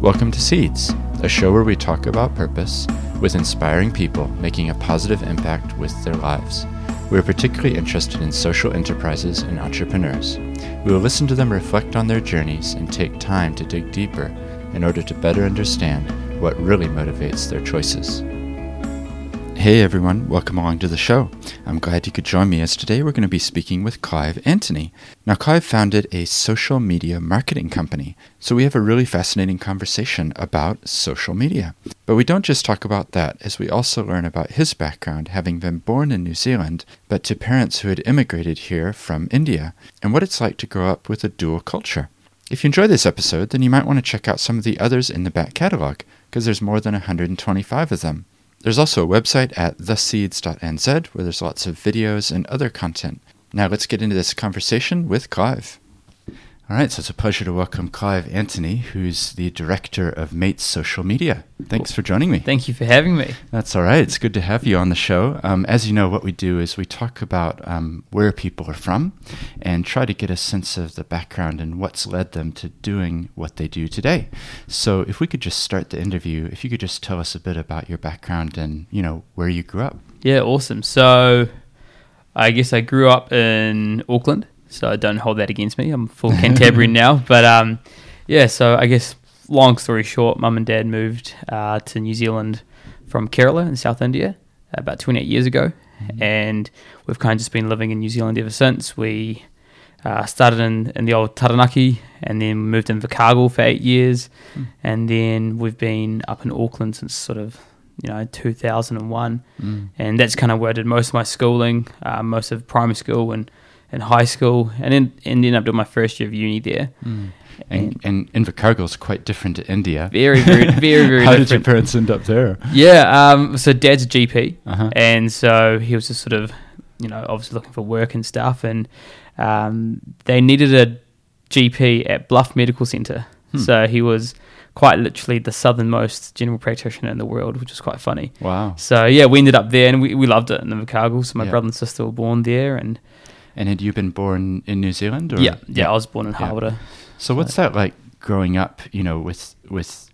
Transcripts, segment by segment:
Welcome to Seeds, a show where we talk about purpose with inspiring people making a positive impact with their lives. We are particularly interested in social enterprises and entrepreneurs. We will listen to them reflect on their journeys and take time to dig deeper in order to better understand what really motivates their choices. Hey everyone, welcome along to the show. I'm glad you could join me as today we're going to be speaking with Clive Anthony. Now, Clive founded a social media marketing company, so we have a really fascinating conversation about social media. But we don't just talk about that, as we also learn about his background, having been born in New Zealand, but to parents who had immigrated here from India, and what it's like to grow up with a dual culture. If you enjoy this episode, then you might want to check out some of the others in the back catalog, because there's more than 125 of them. There's also a website at theseeds.nz where there's lots of videos and other content. Now let's get into this conversation with Clive. All right, so it's a pleasure to welcome Clive Antony, who's the director of Mates Social Media. Thanks for joining me. Thank you for having me. That's all right. It's good to have you on the show. Um, as you know, what we do is we talk about um, where people are from and try to get a sense of the background and what's led them to doing what they do today. So, if we could just start the interview, if you could just tell us a bit about your background and you know where you grew up. Yeah, awesome. So, I guess I grew up in Auckland so don't hold that against me. I'm full Cantabrian now, but um, yeah. So I guess long story short, mum and dad moved uh, to New Zealand from Kerala in South India about 28 years ago, mm-hmm. and we've kind of just been living in New Zealand ever since. We uh, started in, in the old Taranaki and then moved in Invercargill for eight years, mm. and then we've been up in Auckland since sort of you know 2001, mm. and that's kind of where I did most of my schooling, uh, most of primary school and in high school, and then ended up doing my first year of uni there. Mm. And, and, and Invercargill is quite different to India. Very, very, very, very How different. did your parents end up there? Yeah, um, so dad's a GP, uh-huh. and so he was just sort of, you know, obviously looking for work and stuff, and um, they needed a GP at Bluff Medical Centre. Hmm. So he was quite literally the southernmost general practitioner in the world, which is quite funny. Wow. So yeah, we ended up there, and we, we loved it in the Invercargill. So my yeah. brother and sister were born there, and and had you been born in New Zealand? Or? Yeah, yeah, I was born in Hawera. So what's that like growing up? You know, with with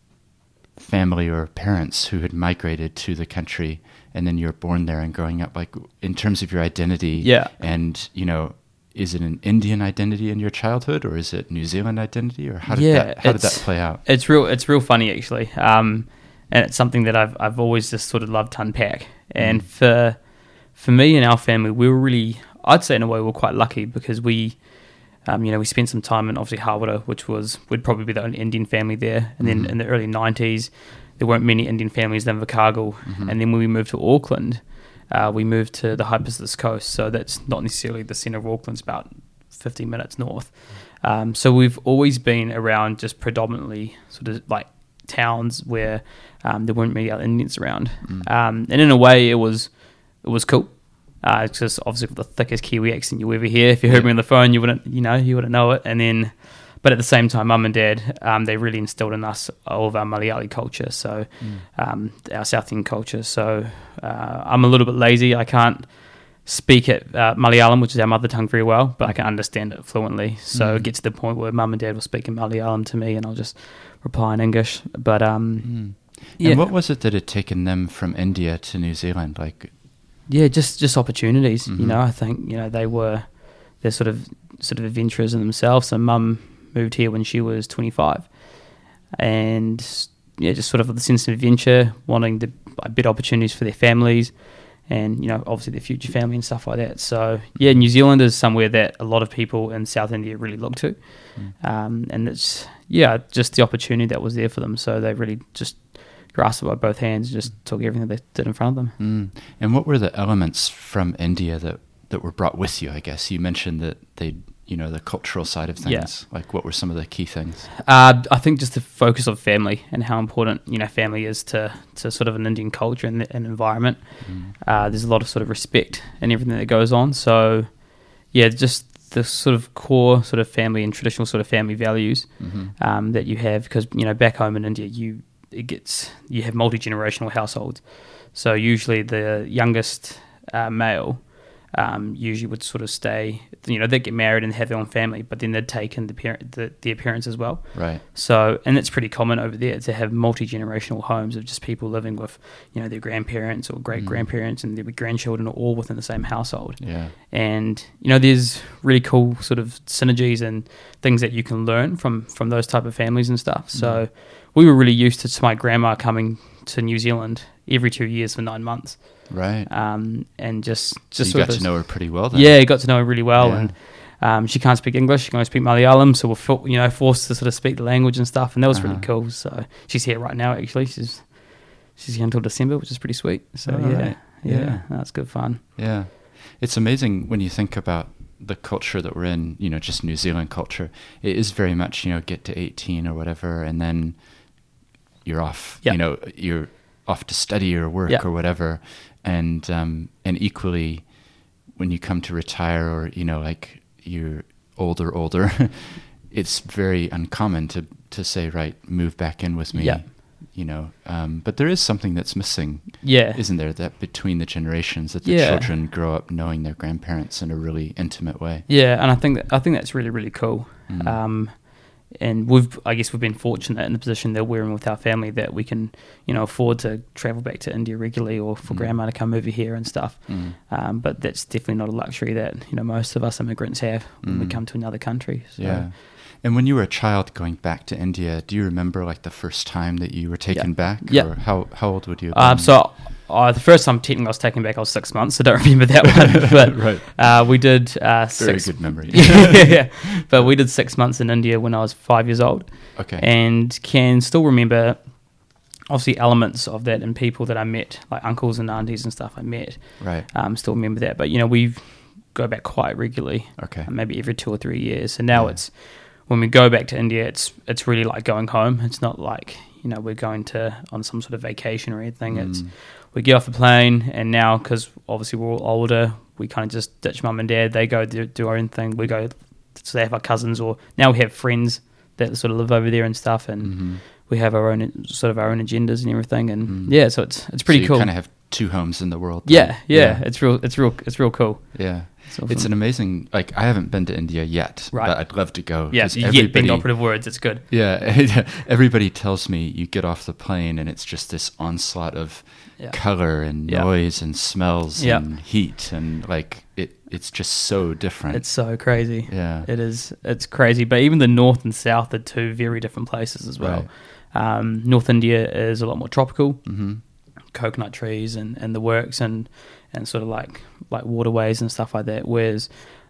family or parents who had migrated to the country, and then you're born there and growing up. Like in terms of your identity, yeah, and you know, is it an Indian identity in your childhood, or is it New Zealand identity, or how did yeah, that how did that play out? It's real. It's real funny actually, um, and it's something that I've I've always just sort of loved to unpack. And mm. for for me and our family, we were really I'd say in a way we're quite lucky because we, um, you know, we spent some time in obviously Hawera, which was we'd probably be the only Indian family there, and mm-hmm. then in the early '90s, there weren't many Indian families in Invercargill, mm-hmm. and then when we moved to Auckland, uh, we moved to the Hibiscus Coast, so that's not necessarily the centre of Auckland; it's about 15 minutes north. Um, so we've always been around just predominantly sort of like towns where um, there weren't many other Indians around, mm. um, and in a way, it was it was cool uh, it's just obviously the thickest Kiwi accent you ever hear. If you heard yeah. me on the phone, you wouldn't, you know, you wouldn't know it. And then, but at the same time, mum and dad, um, they really instilled in us all of our Malayali culture, so mm. um, our South Indian culture. So uh, I'm a little bit lazy. I can't speak it uh, Malayalam, which is our mother tongue, very well, but I can understand it fluently. So mm. it gets to the point where mum and dad will speak in Malayalam to me, and I'll just reply in English. But um, mm. yeah. And what was it that had taken them from India to New Zealand? Like, yeah, just just opportunities. Mm-hmm. You know, I think you know they were they're sort of sort of adventurers in themselves. So mum moved here when she was 25, and yeah, just sort of the sense of adventure, wanting to bit opportunities for their families, and you know, obviously their future family and stuff like that. So yeah, New Zealand is somewhere that a lot of people in South India really look to, mm. um, and it's yeah, just the opportunity that was there for them. So they really just grasped it by both hands and just took everything they did in front of them. Mm. And what were the elements from India that, that were brought with you? I guess you mentioned that they, you know, the cultural side of things. Yeah. Like, what were some of the key things? Uh, I think just the focus of family and how important you know family is to, to sort of an Indian culture and, and environment. Mm. Uh, there's a lot of sort of respect and everything that goes on. So, yeah, just the sort of core sort of family and traditional sort of family values mm-hmm. um, that you have because you know back home in India you it gets you have multi generational households. So usually the youngest uh, male um, usually would sort of stay. You know, they'd get married and have their own family, but then they'd take in the parent the, the appearance as well. Right. So, and it's pretty common over there to have multi generational homes of just people living with, you know, their grandparents or great grandparents and their grandchildren all within the same household. Yeah. And you know, there's really cool sort of synergies and things that you can learn from from those type of families and stuff. So, we were really used to my grandma coming to New Zealand every two years for nine months Right. um, and just so just you sort got to know her pretty well then. yeah, you got to know her really well, Yeah. and um, she can't speak English. She can only speak Malayalam, so we're fo- you know forced to sort of speak the language and stuff, and that was really Uh-huh. cool. So she's here right now. Actually, she's she's here until December, which is pretty sweet. So Oh, yeah, right. yeah, Yeah. that's good fun. Yeah. It's amazing when you think about the culture that we're in, you know, just New Zealand culture. It is very much, you know, get to 18 or whatever, and then you're off. Yeah. You know, you're off to study or work Yeah. or whatever. And, um, and equally, when you come to retire or, you know, like you're older, older, it's very uncommon to, to say, right, move back in with me. Yeah. You know, um, but there is something that's missing Yeah, isn't there that between the generations that the Yeah. children grow up knowing their grandparents in a really intimate way yeah, and I think that I think that's really really cool. Mm. Um, and we've I guess we've been fortunate in the position that we're in with our family that we can you know afford to travel back to India regularly or for Mm. grandma to come over here and stuff. Mm. Um, but that's definitely not a luxury that you know most of us immigrants have when we Mm. come to another country. So, yeah and when you were a child going back to india do you remember like the first time that you were taken back Yeah. or how, how old would you have Um, so uh, the first time technically I was taken back, I was six months. So I don't remember that one, but right uh, we did uh, very six. good memory yeah, but we did six months in India when I was five years old, okay and can still remember obviously elements of that and people that I met, like uncles and aunties and stuff I met. right Um, still remember that, but you know we go back quite regularly. okay uh, maybe every two or three years. And now Yeah. it's when we go back to India, it's it's really like going home. It's not like you know we're going to on some sort of vacation or anything. It's Mm. We get off the plane, and now because obviously we're all older, we kind of just ditch mum and dad. They go do, do our own thing. We go so they have our cousins, or now we have friends that sort of live over there and stuff, and Mhm. we have our own sort of our own agendas and everything. And Mm. yeah, so it's it's pretty so you cool. kind of have two homes in the world yeah, then. yeah, it's real. It's real. It's real cool. yeah It's, it's an amazing like i haven't been to india yet Right. but i'd love to go yeah. Yet being operative words, it's good. Yeah, everybody tells me you get off the plane and it's just this onslaught of Yeah. color and Yeah. noise and smells Yeah. and heat and like it. It's just so different. It's so crazy. yeah, It is. It's crazy. But even the north and south are two very different places as well. Um, north India is a lot more tropical, hmm coconut trees and, and the works and and sort of like like waterways and stuff like that. Whereas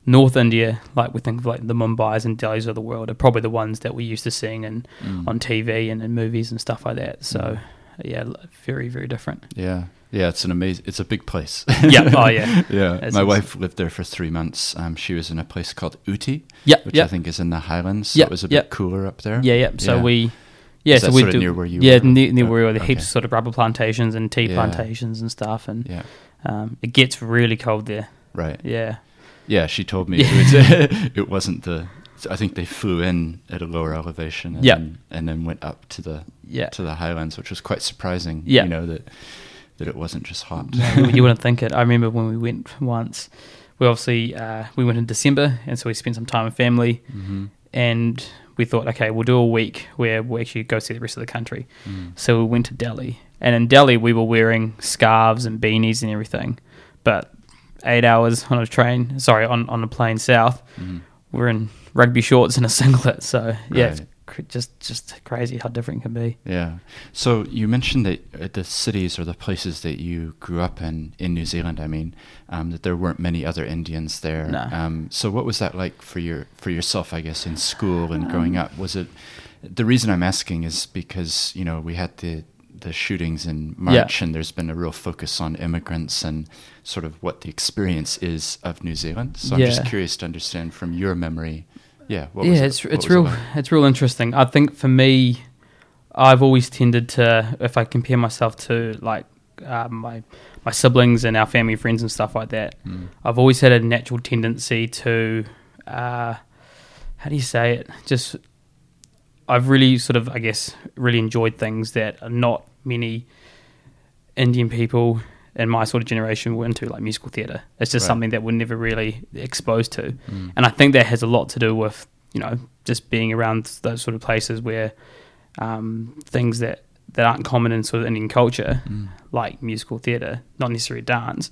North India, like we think of like the Mumbai's and Delhi's of the world, are probably the ones that we're used to seeing in, Mm. on TV and in movies and stuff like that. So Mm. Yeah, very very different. Yeah, yeah. It's an amazing. It's a big place. Yeah, oh, yeah. yeah. It's My awesome. wife lived there for three months. Um, she was in a place called Ooty, Yeah, which yeah, I think is in the Highlands. So Yeah, it was a bit cooler up there. yeah, yeah. So Yeah. we. Yeah, so we do near where you yeah were? near, near Oh, where we were. The okay. heaps of sort of rubber plantations and tea Yeah. plantations and stuff, and Yeah. um, it gets really cold there. Right. Yeah, Yeah, she told me Yeah. it, was, it wasn't the. I think they flew in at a lower elevation, and, Yeah. then, and then went up to the yeah. to the highlands, which was quite surprising. Yeah. you know that that it wasn't just hot. you, you wouldn't think it. I remember when we went once. We obviously uh, we went in December, and so we spent some time with family, hmm and we thought, okay, we'll do a week where we actually go see the rest of the country. Mm. So we went to Delhi, and in Delhi we were wearing scarves and beanies and everything, but eight hours on a train, sorry, on on a plane south, Mhm. we're in rugby shorts and a singlet. So yeah, it's Right. cr- just just crazy how different it can be. Yeah. So you mentioned that uh, the cities or the places that you grew up in in New Zealand. I mean, um, that there weren't many other Indians there. No. Um, so what was that like for your for yourself? I guess in school and growing up, was it? The reason I'm asking is because you know we had the the shootings in March, and there's been a real focus on immigrants and sort of what the experience is of New Zealand. So I'm just curious to understand from your memory. Yeah. What was yeah, it- it's what it's it real like? it's real interesting. I think for me, I've always tended to, if I compare myself to like uh, my my siblings and our family friends and stuff like that, Mm. I've always had a natural tendency to, uh, how do you say it? Just I've really sort of, I guess, really enjoyed things that are not many Indian people in my sort of generation were into like musical theatre. It's just Right. something that we're never really exposed to, Mm. and I think that has a lot to do with you know just being around those sort of places where um, things that that aren't common in sort of Indian culture, Mm. like musical theatre, not necessarily dance,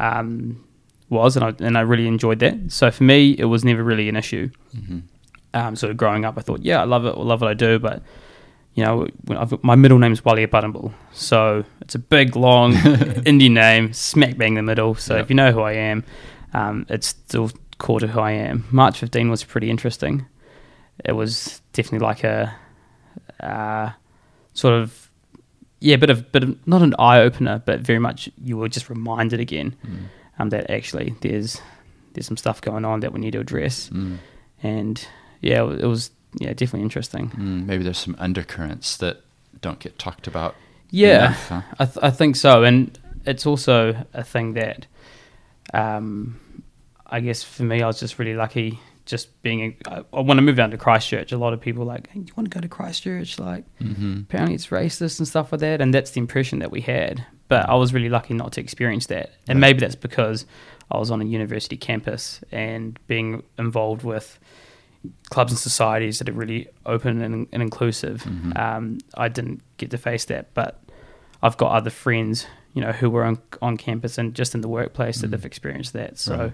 um, was, and I and I really enjoyed that. So for me, it was never really an issue. Mhm. Um, sort of growing up, I thought, yeah, I love it, I love what I do, but you know, I've, my middle name's Wali Buttonbull, so it's a big, long Indian name, smack bang in the middle. So Yep. if you know who I am, um, it's still core to who I am. March 15 was pretty interesting. It was definitely like a uh, sort of yeah, bit of bit of not an eye opener, but very much you were just reminded again Mm. um, that actually there's there's some stuff going on that we need to address, Mm. and yeah, it was yeah definitely interesting. Mm. Maybe there's some undercurrents that don't get talked about. Yeah, enough, huh? I, th- I think so, and it's also a thing that, um, I guess for me, I was just really lucky. Just being, I, when I moved down to Christchurch, a lot of people like, hey, "You want to go to Christchurch?" Like, Mhm. apparently it's racist and stuff like that, and that's the impression that we had. But I was really lucky not to experience that, and Right. maybe that's because I was on a university campus and being involved with clubs and societies that are really open and, and inclusive. Mhm. Um, I didn't get to face that, but I've got other friends, you know, who were on, on campus and just in the workplace that Mm. have experienced that. So Right.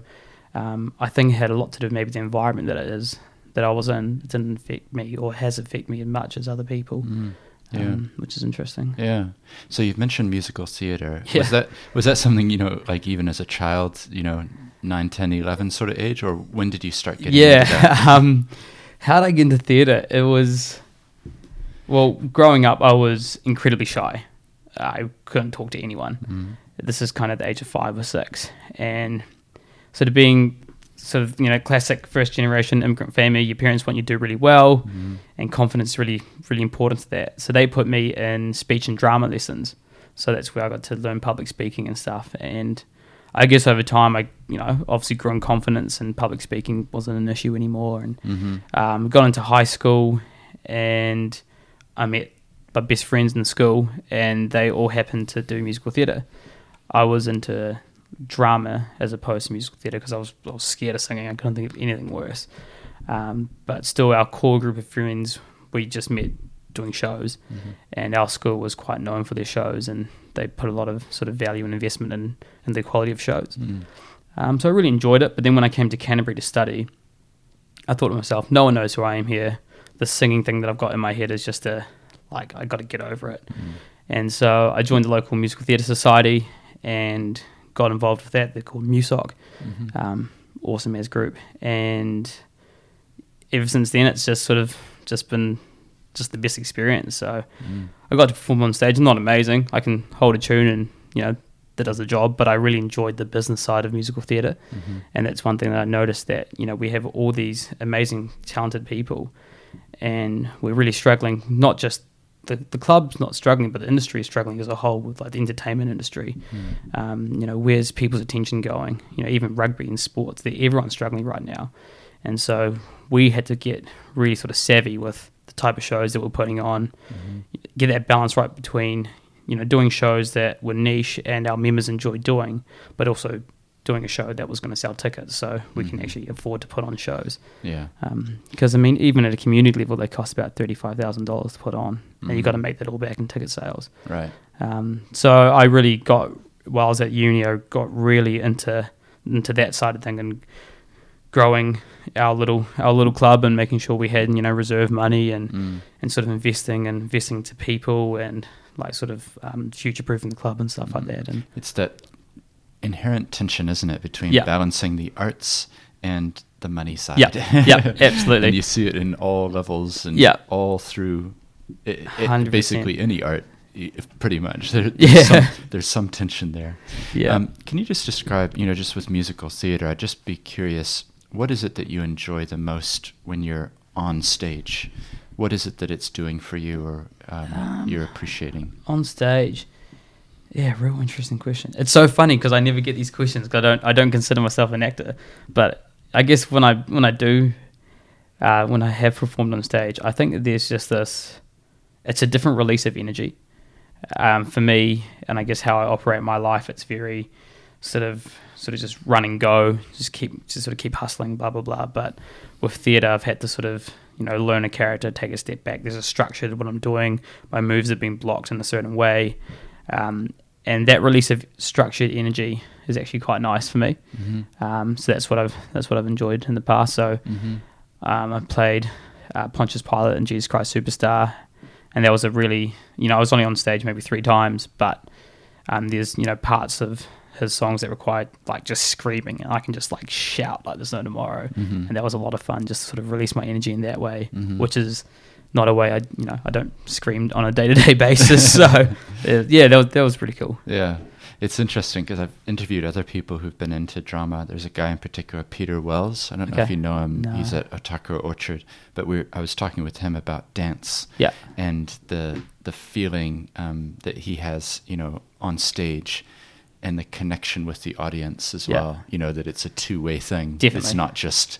um, I think it had a lot to do with maybe the environment that it is that I was in. It didn't affect me or has affected me as much as other people, Mm. Yeah. um, which is interesting. Yeah. So you've mentioned musical theater. Yeah. Was that was that something, you know, like even as a child, you know, 9, 10, 11 sort of age or when did you start getting into that? Yeah. um, how did I get into theatre? It was, well, growing up, I was incredibly shy. I couldn't talk to anyone. Mm. This is kind of the age of five or six. And sort of being sort of, you know, classic first generation immigrant family, your parents want you to do really well Mm. and confidence is really, really important to that. So they put me in speech and drama lessons. So that's where I got to learn public speaking and stuff. And I guess over time, I, you know, obviously grew in confidence and public speaking wasn't an issue anymore. And Mhm. um, got into high school and I met my best friends in school and they all happened to do musical theatre. I was into drama as opposed to musical theatre because I was, I was scared of singing. I couldn't think of anything worse. Um, but still, our core group of friends, we just met doing shows Mhm. and our school was quite known for their shows and they put a lot of sort of value and investment in, in the quality of shows. Mm. Um, so I really enjoyed it. But then when I came to Canterbury to study, I thought to myself, no one knows who I am here. The singing thing that I've got in my head is just a like I got to get over it. Mm. And so I joined the local musical theatre society and got involved with that. They're called MUSOC, Mhm. um, awesome as group. And ever since then, it's just sort of just been just the best experience. So Mm. I got to perform on stage. Not amazing. I can hold a tune and you know that does the job. But I really enjoyed the business side of musical theatre, Mhm. and that's one thing that I noticed that you know we have all these amazing, talented people, and we're really struggling. Not just the the club's not struggling, but the industry is struggling as a whole with like the entertainment industry. Mm. Um, you know, where's people's attention going? You know, even rugby and sports, everyone's struggling right now, and so we had to get really sort of savvy with the type of shows that we're putting on Mhm. get that balance right between you know doing shows that were niche and our members enjoyed doing, but also doing a show that was going to sell tickets, so we can Mhm. actually afford to put on shows. Yeah. Because I mean, even at a community level, they cost about thirty five thousand dollars to put on, and Mhm. you got to make that all back in ticket sales. Right. Um, so I really got while I was at uni, I got really into into that side of thing and growing our little our little club and making sure we had you know reserve money and Mm. and sort of investing and investing to people and like sort of um, future proofing the club and stuff like Mm. that. And It's that inherent tension, isn't it, between Yeah. balancing the arts and the money side. Yeah. Yeah, absolutely. and you see it in all levels and Yeah. all through it, it, basically any art, pretty much. There, there's, Yeah. some, there's some tension there. yeah, Um, can you just describe, you know, just with musical theater, I'd just be curious, what is it that you enjoy the most when you're on stage? What is it that it's doing for you or um, Um, you're appreciating? on stage. Yeah, real interesting question. It's so funny because I never get these questions 'cause I don't I don't consider myself an actor, but I guess when I when I do, uh, when I have performed on stage, I think that there's just this. It's a different release of energy. um, for me, and I guess how I operate my life, it's very sort of sort of just run and go, just keep just sort of keep hustling, blah blah blah. But with theatre, I've had to sort of you know learn a character, take a step back. There's a structure to what I'm doing. My moves have been blocked in a certain way, um, and that release of structured energy is actually quite nice for me. Mm-hmm. Um, so that's what I've that's what I've enjoyed in the past. So Mm-hmm. um, I played uh, Pontius Pilate and Jesus Christ Superstar, and that was a really you know I was only on stage maybe three times, but um, there's you know parts of his songs that required like just screaming, and I can just like shout like there's no tomorrow, Mm-hmm. and that was a lot of fun. Just sort of release my energy in that way, Mhm. which is not a way I you know I don't scream on a day to day basis. so uh, yeah, that was that was pretty cool. Yeah. It's interesting because I've interviewed other people who've been into drama. There's a guy in particular, Peter Wells. I don't know if you know him. No. He's at Otaku Orchard. But we I was talking with him about dance Yeah, and the the feeling um, that he has, you know, on stage, and the connection with the audience as Yeah. well. You know that it's a two way thing. Definitely. It's not just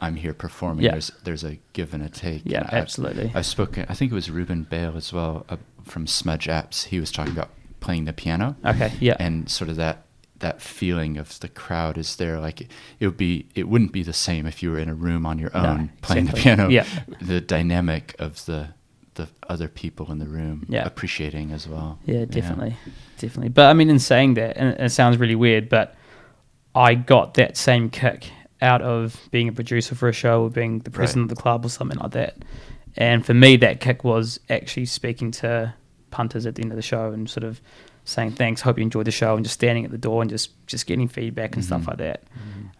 I'm here performing. Yeah. There's there's a give and a take. yeah, And I- absolutely. I've spoken. I think it was Reuben Bijl as well uh, from Smudge Apps. He was talking about playing the piano okay, yeah, and sort of that that feeling of the crowd is there. Like it, it would be. It wouldn't be the same if you were in a room on your No, own playing exactly. the piano. Yeah. The dynamic of the the other people in the room Yeah. appreciating as well. Yeah, definitely, definitely. But I mean, in saying that, and it sounds really weird, but I got that same kick out of being a producer for a show or being the president of the club or something like that. And for me, that kick was actually speaking to punters at the end of the show and sort of saying thanks, hope you enjoyed the show, and just standing at the door and just just getting feedback and stuff Mhm. like that.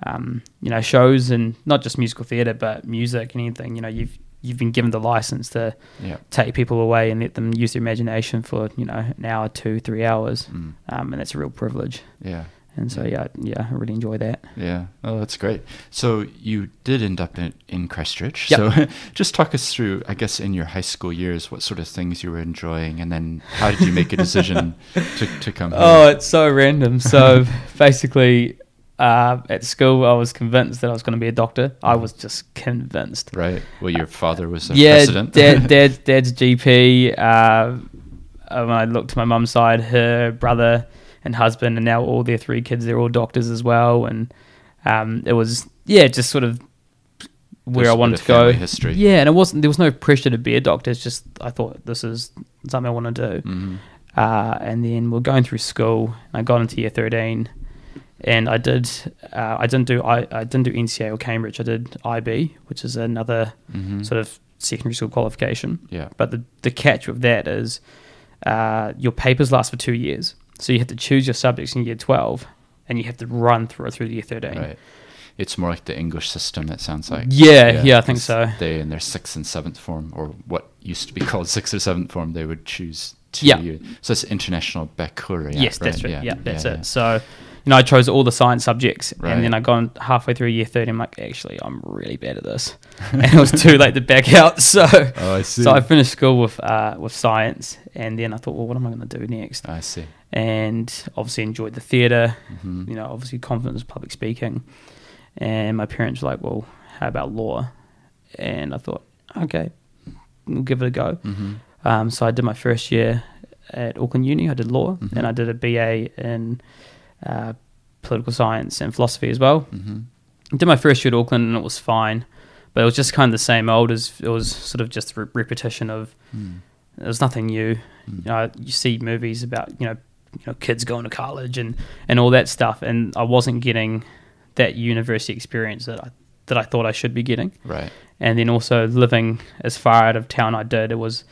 Um, you know, shows and not just musical theatre, but music and anything. You know, you've you've been given the license to Yeah. take people away and let them use their imagination for you know an hour, two, three hours, Mm. um, and that's a real privilege. Yeah. And so yeah, yeah, I really enjoy that. Yeah. Oh, that's great. So you did end up in, in Christchurch. Yep. So just talk us through, I guess, in your high school years, what sort of things you were enjoying, and then how did you make a decision to, to come here? Oh, it's so random. So basically, uh, at school, I was convinced that I was going to be a doctor. I was just convinced. right. Well, your father was a yeah, president. dad, dad, dad's GP. Uh, uh, when I looked to my mum's side, her brother and husband, and now all their three kids, they're all doctors as well. And um, it was yeah, just sort of where There's I wanted to go. history. Yeah, and it wasn't. There was no pressure to be a doctor. It's just I thought this is something I want to do. hmm Uh, and then we're going through school. And I got into year thirteen, and I did. Uh, I didn't do. I, I didn't do NCEA or Cambridge. I did IB, which is another hmm sort of secondary school qualification. Yeah. But the the catch with that is, uh, your papers last for two years, so you have to choose your subjects in year twelve, and you have to run through it through year thirteen. Right. It's more like the English system. It sounds like. Yeah, yeah, I think so. They in their sixth and seventh form, or what used to be called sixth or seventh form, they would choose two. Yeah. So it's international baccalaureate. yes, that's right? right. Yeah, that's yeah, it. So, you know, I chose all the science subjects, Right. and then I got halfway through year thirty. I'm like, actually, I'm really bad at this, and it was too late to back out. So, Oh, I see. so I finished school with uh, with science, and then I thought, well, what am I going to do next? I see. And obviously enjoyed the theatre. hmm You know, obviously confidence, public speaking, and my parents were like, well, how about law? And I thought, okay, we'll give it a go. hmm Um, so I did my first year at Auckland Uni. I did law, Mhm. and I did a BA in uh, political science and philosophy as well. hmm did my first year at Auckland, and it was fine, but it was just kind of the same old. As it was sort of just re- repetition of Mm. there was nothing new. Mm. You know, you see movies about you know, you know, kids going to college and and all that stuff, and I wasn't getting that university experience that I that I thought I should be getting Right. and then also living as far out of town I did, it was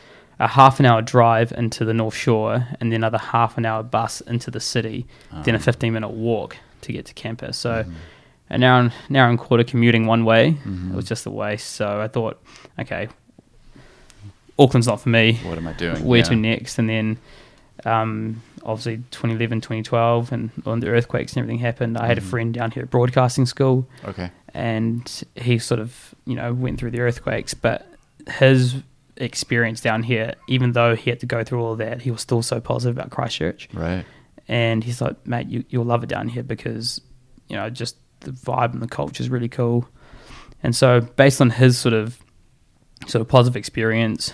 a half an hour drive into the North Shore and then another half an hour bus into the city, then a Um, 15 minute walk to get to campus. So mhm. an hour, and, an hour and quarter commuting one way, Mhm. it was just a waste. So I thought, okay, Auckland's not for me. What am I doing? Where Yeah. to next? And then um, obviously 2011, 2012, and when the earthquakes and everything happened, I had a Mhm. friend down here at broadcasting school Okay. and he sort of you know went through the earthquakes but his experience down here even though he had to go through all of that he was still so positive about christchurch Right. and he's like mate you, you'll love it down here because you know just the vibe and the culture is really cool and so based on his sort of sort of positive experience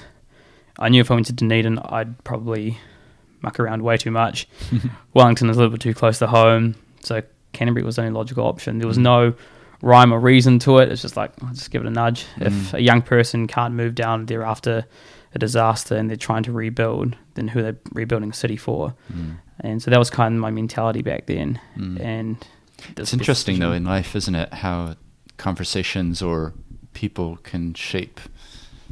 i knew if i went to dunedin i'd probably muck around way too much. Wellington is a little bit too close to home, so Canterbury was the only logical option. There was Mm. no rhyme or reason to it. It's just like I'll just give it a nudge. If Mm. a young person can't move down there after a disaster and they're trying to rebuild, then who are they rebuilding a city for? Mm. And so that was kind of my mentality back then. Mm. And It's interesting though in life, isn't it? How conversations or people can shape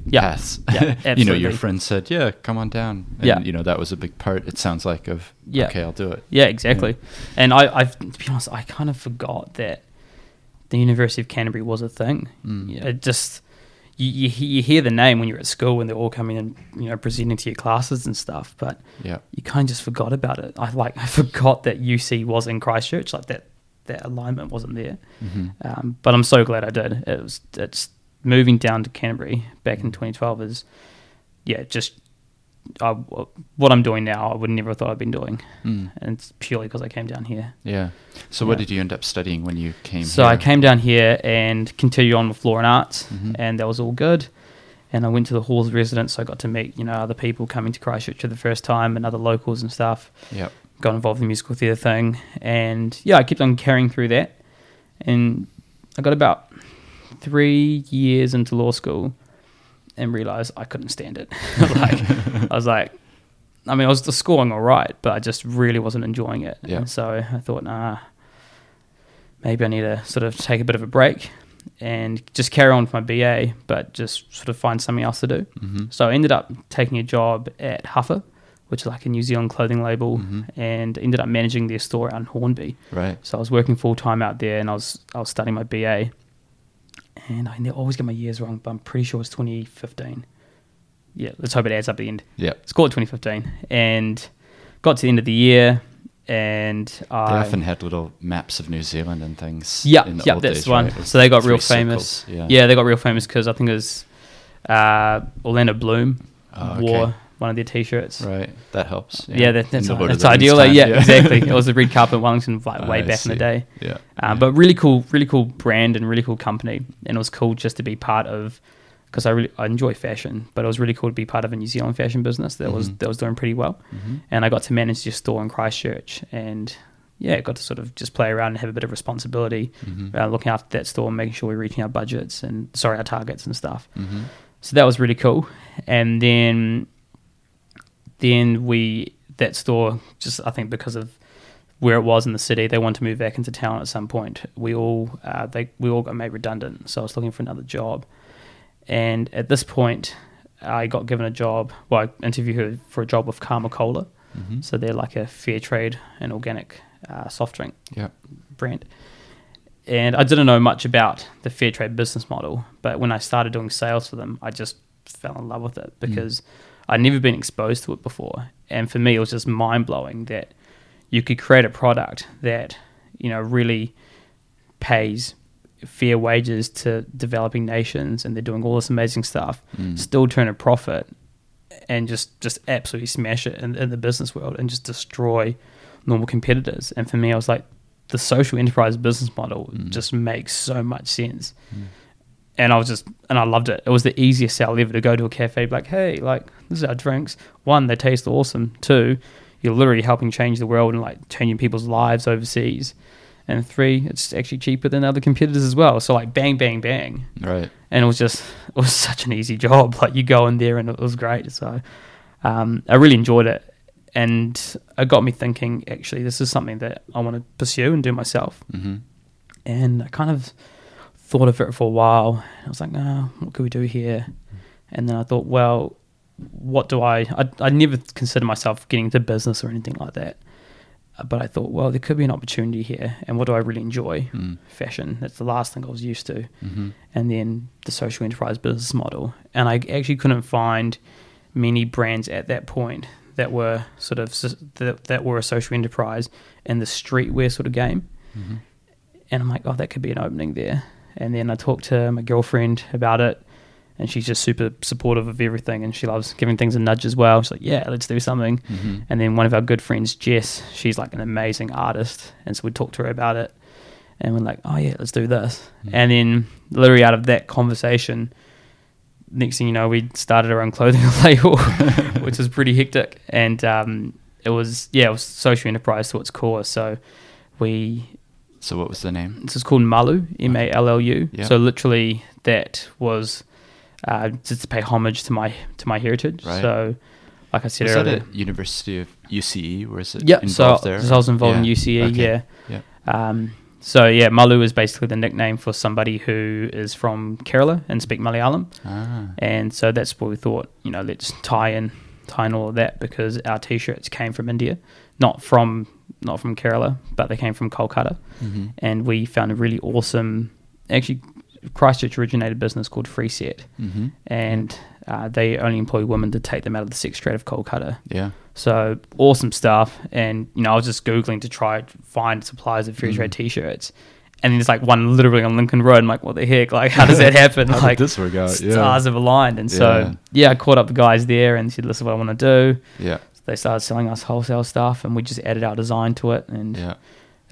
Yeah. paths. Yeah, you know, your friend said, "Yeah, come on down." And, Yeah. You know, that was a big part. It sounds like of Yeah. okay, I'll do it. Yeah, exactly. And I, I've to be honest, I kind of forgot that the University of Canterbury was a thing. Mm. Yeah, It just you, you you hear the name when you're at school when they're all coming and you know presenting to your classes and stuff, but Yeah. you kind of just forgot about it. I like I forgot that UC was in Christchurch, like that that alignment wasn't there. hmm Um, but I'm so glad I did. It was it's moving down to Canterbury back Mm. in 2012 is yeah just I, what I'm doing now. I would never have thought I'd been doing, Mm. and it's purely because I came down here. Yeah. So, what did you end up studying when you came? So here? I came down here and continued on with law and arts, Mhm. and that was all good. And I went to the Halls of residence, so I got to meet you know other people coming to Christchurch for the first time and other locals and stuff. Yep. Got involved in the musical theatre thing, and yeah, I kept on carrying through that. And I got about three years into law school, and realised I couldn't stand it. like I was like, I mean, I was scoring all right, but I just really wasn't enjoying it. Yeah. And so I thought, nah, maybe I need to sort of take a bit of a break and just carry on with my BA, but just sort of find something else to do. hmm So I ended up taking a job at Huffer, which is like a New Zealand clothing label, Mhm. and ended up managing their store out in Hornby. Right. So I was working full time out there, and I was I was studying my BA, and I always get my years wrong, but I'm pretty sure it's 2015. Yeah, let's hope it adds up at the end. Yeah. It 2015, and got to the end of the year, and They I often had little maps of New Zealand and things. yeah yeah that's days, the one. right? So they got real famous. circles, Yeah. they got real famous because I think it was uh, Orlando Bloom Oh, okay. wore one of their T-shirts. Right. That helps. Yeah, that, that's, that's ideal. like, time, yeah, exactly. It was the red carpet in Wellington like way I back in the day. Yeah. Um, yeah. But really cool, really cool brand and really cool company, and it was cool just to be part of because I really I enjoy fashion, but it was really cool to be part of a New Zealand fashion business that was Mhm. that was doing pretty well, Mhm. and I got to manage your store in Christchurch, and yeah, got to sort of just play around and have a bit of responsibility, Mhm. uh, looking after that store, and making sure we're reaching our budgets and sorry our targets and stuff. Mhm. So that was really cool. And then then we that store just I think because of where it was in the city, they wanted to move back into town at some point. We all uh, they we all got made redundant, so I was looking for another job. And at this point, I got given a job. Well, I interviewed for a job with Karma Cola. Mhm. So they're like a fair trade and organic uh, soft drink Yep. brand. And I didn't know much about the fair trade business model, but when I started doing sales for them, I just fell in love with it because I'd never been exposed to it before. And for me, it was just mind blowing that you could create a product that, you know, really pays fair wages to developing nations and they're doing all this amazing stuff, Mm. still turn a profit and just, just absolutely smash it in, in the business world and just destroy normal competitors. And for me, I was like, the social enterprise business model Mm. just makes so much sense. Mm. And I was just, and I loved it. It was the easiest sell ever to go to a cafe, be like, hey, like, this is our drinks. One, they taste awesome. Two, you're literally helping change the world and like changing people's lives overseas. And three, it's actually cheaper than other competitors as well. So like, bang, bang, bang Right. and it was just it was such an easy job. Like you go in there and it was great. So um, I really enjoyed it, and it got me thinking. Actually, this is something that I want to pursue and do myself. hmm And I kind of thought of it for a while. I was like, oh, what could we do here? And then I thought, well, what do I? I I never considered myself getting into business or anything like that. Uh, But I thought, well, there could be an opportunity here. And what do I really enjoy? Mm. Fashion. That's the last thing I was used to hmm and then the social enterprise business model. And I actually couldn't find many brands at that point that were sort of that, that were a social enterprise in the streetwear sort of game. hmm And I'm like, oh, that could be an opening there. And then I talked to my girlfriend about it, and she's just super supportive of everything, and she loves giving things a nudge as well. She's like, yeah, let's do something. hmm And then one of our good friends, Jess, she's like an amazing artist. And so we talked to her about it. And we're like, oh, yeah, let's do this. Mm. And then, literally, out of that conversation, next thing you know, we started our own clothing label, which was pretty hectic. And um, it was yeah, it was social enterprise to its core. So we So what was the name? this is called Mallu, M A L L U. Yeah. So literally that was uh, just to pay homage to my to my heritage. Right. So like I said Was that earlier, at University of UCE? Where is it yeah. So, involved there? so I was involved in UCE. Okay. Yeah. Yeah. Um, so yeah, Mallu is basically the nickname for somebody who is from Kerala and speak Malayalam. Ah, And so that's what we thought, you know, let's tie in tie in all of that because our t shirts came from India. Not from not from Kerala, but they came from Kolkata. mhm. And we found a really awesome actually Christchurch originated business called Free Set. Mhm. And uh, they only employ women to take them out of the sex trade of Kolkata. Yeah. So awesome stuff. And you know, I was just googling to try to find suppliers of free trade t-shirts, and then there's like one literally on Lincoln Road. I'm like, what the heck? Like, how does that happen? Like, this work out? Yeah. stars have aligned. And so Yeah. yeah. I caught up the guys there and said, "This is what I want to do." Yeah. They started selling us wholesale stuff, and we just added our design to it. And Yeah.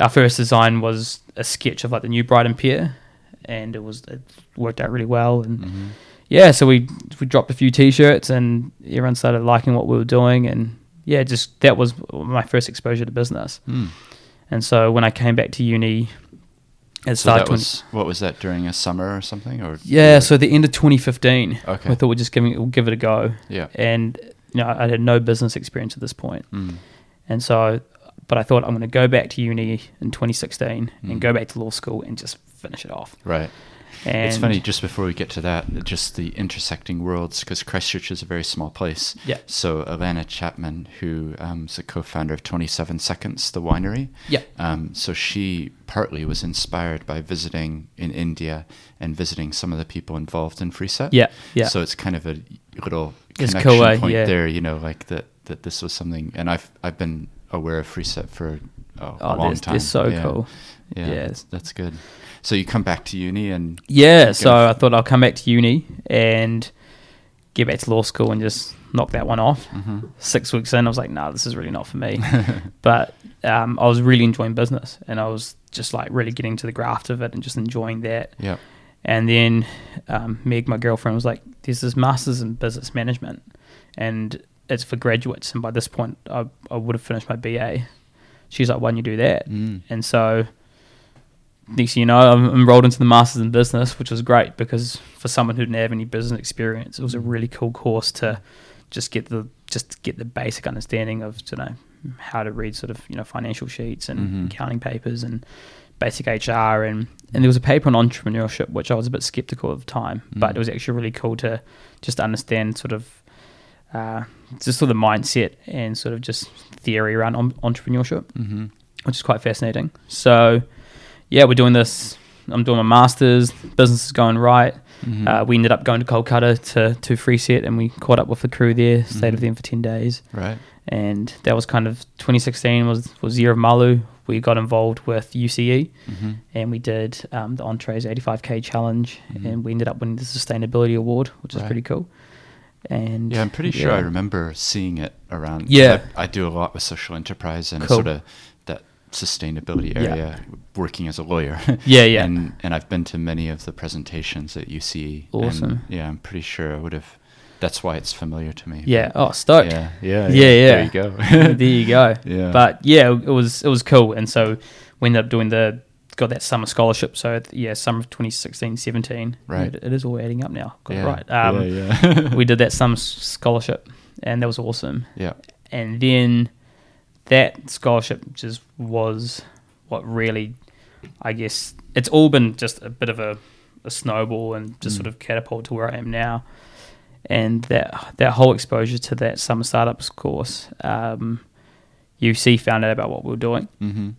our first design was a sketch of like the new Brighton Pier, and it was it worked out really well. And Mhm. yeah, so we we dropped a few t-shirts and everyone started liking what we were doing and yeah, just that was my first exposure to business. Mm. And so when I came back to uni, it So started that was what was that during a summer or something or yeah, so at the end of 2015, Okay. we thought we'd just give it, we'll give it a go. yeah. And you know, I had no business experience at this point. Mm. And so but I thought I'm going to go back to uni in 2016 Mm. and go back to law school and just finish it off. Right. And it's funny just before we get to that, just the intersecting worlds because Christchurch is a very small place. Yeah. So Alana Chapman, who um, is a co-founder of Twenty Seven Seconds, the winery. Yeah. Um, so she partly was inspired by visiting in India and visiting some of the people involved in FreeSet. Yeah, yeah. So it's kind of a little connection point Yeah. there, you know, like that that this was something, and I've I've been aware of FreeSet for oh, a Oh, long they're, time. they're so Yeah. cool. Yeah, Yeah. that's- that's good. So you come back to uni and Yeah, so f- I thought I'll come back to uni and get back to law school and just knock that one off. Mhm. Six weeks in, I was like, "No, this is really not for me." but um, I was really enjoying business, and I was just like really getting to the graft of it and just enjoying that. yeah, And then um, Meg, my girlfriend, was like, "There's this masters in business management, and it's for graduates." And by this point, I, I would have finished my BA. She's like, "Why don't you do that?" Mm. And so next thing you know, I'm enrolled into the masters in business, which was great because for someone who didn't have any business experience, it was a really cool course to just get the just get the basic understanding of you know how to read sort of you know financial sheets and Mhm. accounting papers and basic HR and and there was a paper on entrepreneurship which I was a bit skeptical of at the time, but Mm. it was actually really cool to just understand sort of uh, just sort of mindset and sort of just theory around on- entrepreneurship hmm which is quite fascinating. So, yeah, we're doing this. I'm doing my masters. Business is going right. Mhm. Uh, we ended up going to Kolkata to to Free Set, and we caught up with the crew there. Stayed with Mhm. them for ten days, right. And that was kind of 2016 was was year of Mallu. We got involved with UCE, hmm and we did um, the Entrees 85k challenge, Mhm. and we ended up winning the sustainability award, which is Right. pretty cool. And Yeah, I'm pretty sure I remember seeing it around. Yeah. I, I do a lot with social enterprise and Cool. sort of that sustainability Yeah. area, working as a lawyer. Yeah, yeah. And and I've been to many of the presentations at UCE. and, Awesome. yeah, I'm pretty sure I would have. That's why it's familiar to me. Yeah. Oh, stoked. Yeah, yeah, Yeah, yeah. There you go. there you go. Yeah. But yeah, it was it was cool, and so we ended up doing the got that summer scholarship. So yeah, summer of 2016, 17. Right. It, it is all adding up now. Got yeah. right. Um, yeah, yeah. we did that summer scholarship, and that was awesome. yeah. And then that scholarship just was what really, I guess, it's all been just a bit of a, a snowball and just Mm. sort of catapult to where I am now. And that that whole exposure to that summer startups course, um, UC found out about what we were doing, Mm-hmm.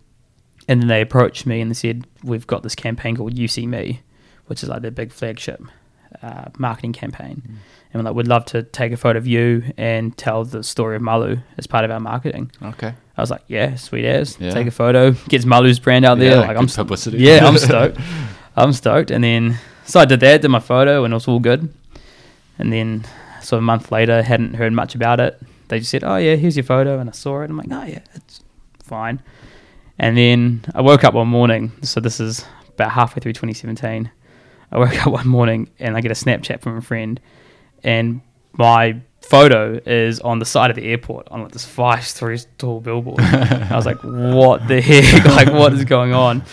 and then they approached me and they said, "We've got this campaign called UC Me, which is like their big flagship uh, marketing campaign, Mm. and we're like, we'd love to take a photo of you and tell the story of Mallu as part of our marketing." Okay. I was like, "Yeah, sweet as, Yeah. take a photo, gets Mallu's brand out there." Yeah, like, I'm publicity. Yeah, I'm stoked. I'm stoked. And then so I did that, did my photo, and it was all good. And then so a month later, hadn't heard much about it. They just said, "Oh yeah, here's your photo," and I saw it. I'm like, "Oh yeah, it's fine." And then I woke up one morning. So this is about halfway through 2017. I woke up one morning and I get a Snapchat from a friend, and my photo is on the side of the airport on like this five story tall billboard. I was like, what the heck? like, what is going on?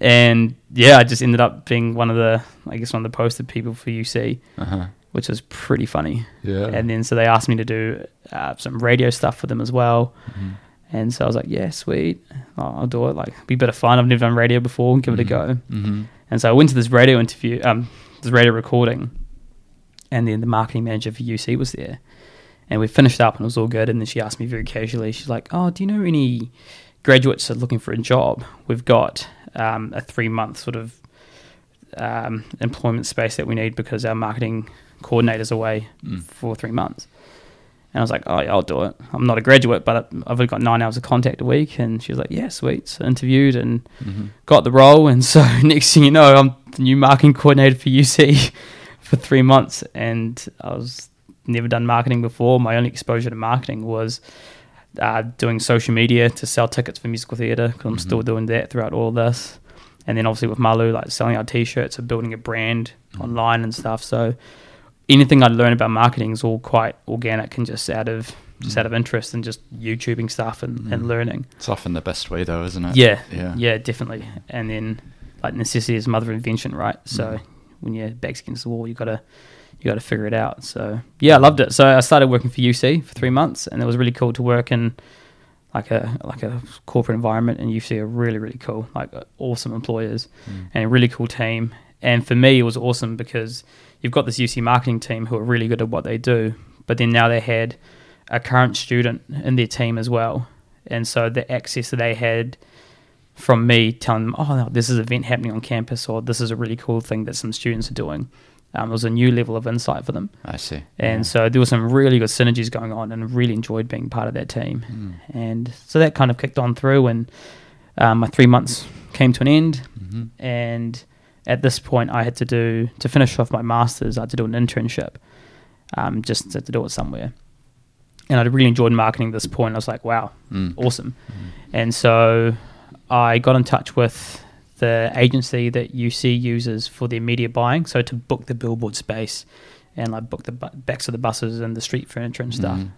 And yeah, I just ended up being one of the, I guess, one of the posted people for UC, Uh-huh. Which was pretty funny. Yeah. And then so they asked me to do uh, some radio stuff for them as well. Mhm. And so I was like, yeah, sweet. I'll, I'll do it. Like, be a bit of fun. I've never done radio before. Give it a go. Mhm. And so I went to this radio interview, um, this radio recording, and then the marketing manager for UC was there. And we finished up and it was all good. And then she asked me very casually, she's like, Oh, do you know any graduates that are looking for a job? We've got um, a three month sort of um, employment space that we need because our marketing coordinator's away Mm. for three months. And I was like, oh, yeah, I'll do it. I'm not a graduate, but I've only got nine hours of contact a week. And she was like, yeah, sweet. So interviewed and Mhm. got the role. And so next thing you know, I'm the new marketing coordinator for UC for three months. And I was never done marketing before. My only exposure to marketing was uh, doing social media to sell tickets for musical theatre because I'm still Mhm. doing that throughout all this. And then obviously with Mallu, like selling our t-shirts or building a brand Mhm. online and stuff. So anything I learn about marketing is all quite organic and just out of just Mm. out of interest and just YouTubing stuff and, and Mm. learning. It's often the best way, though, isn't it? Yeah, Yeah. yeah, definitely. And then like necessity is mother of invention, right? So Mm. when your back's against the wall, you gotta you gotta figure it out. So yeah, I loved it. So I started working for UC for three months, and it was really cool to work in like a like a corporate environment. And UC are really really cool, like uh, awesome employers Mm. and a really cool team. And for me, it was awesome because you've got this UC marketing team who are really good at what they do, but then now they had a current student in their team as well. And so the access that they had from me telling them, oh, this is an event happening on campus, or this is a really cool thing that some students are doing, um, it was a new level of insight for them. I see. And so there was some really good synergies going on, and really enjoyed being part of that team. Mm. And so that kind of kicked on through, and um, my three months came to an end Mhm. and at this point I had to do to finish off my masters I had to do an internship um, just to, to do it somewhere and I really enjoyed marketing at this point I was like wow Mm. awesome and so I got in touch with the agency that UC uses for their media buying so to book the billboard space and like book the bu- backs of the buses and the street furniture and stuff Mhm.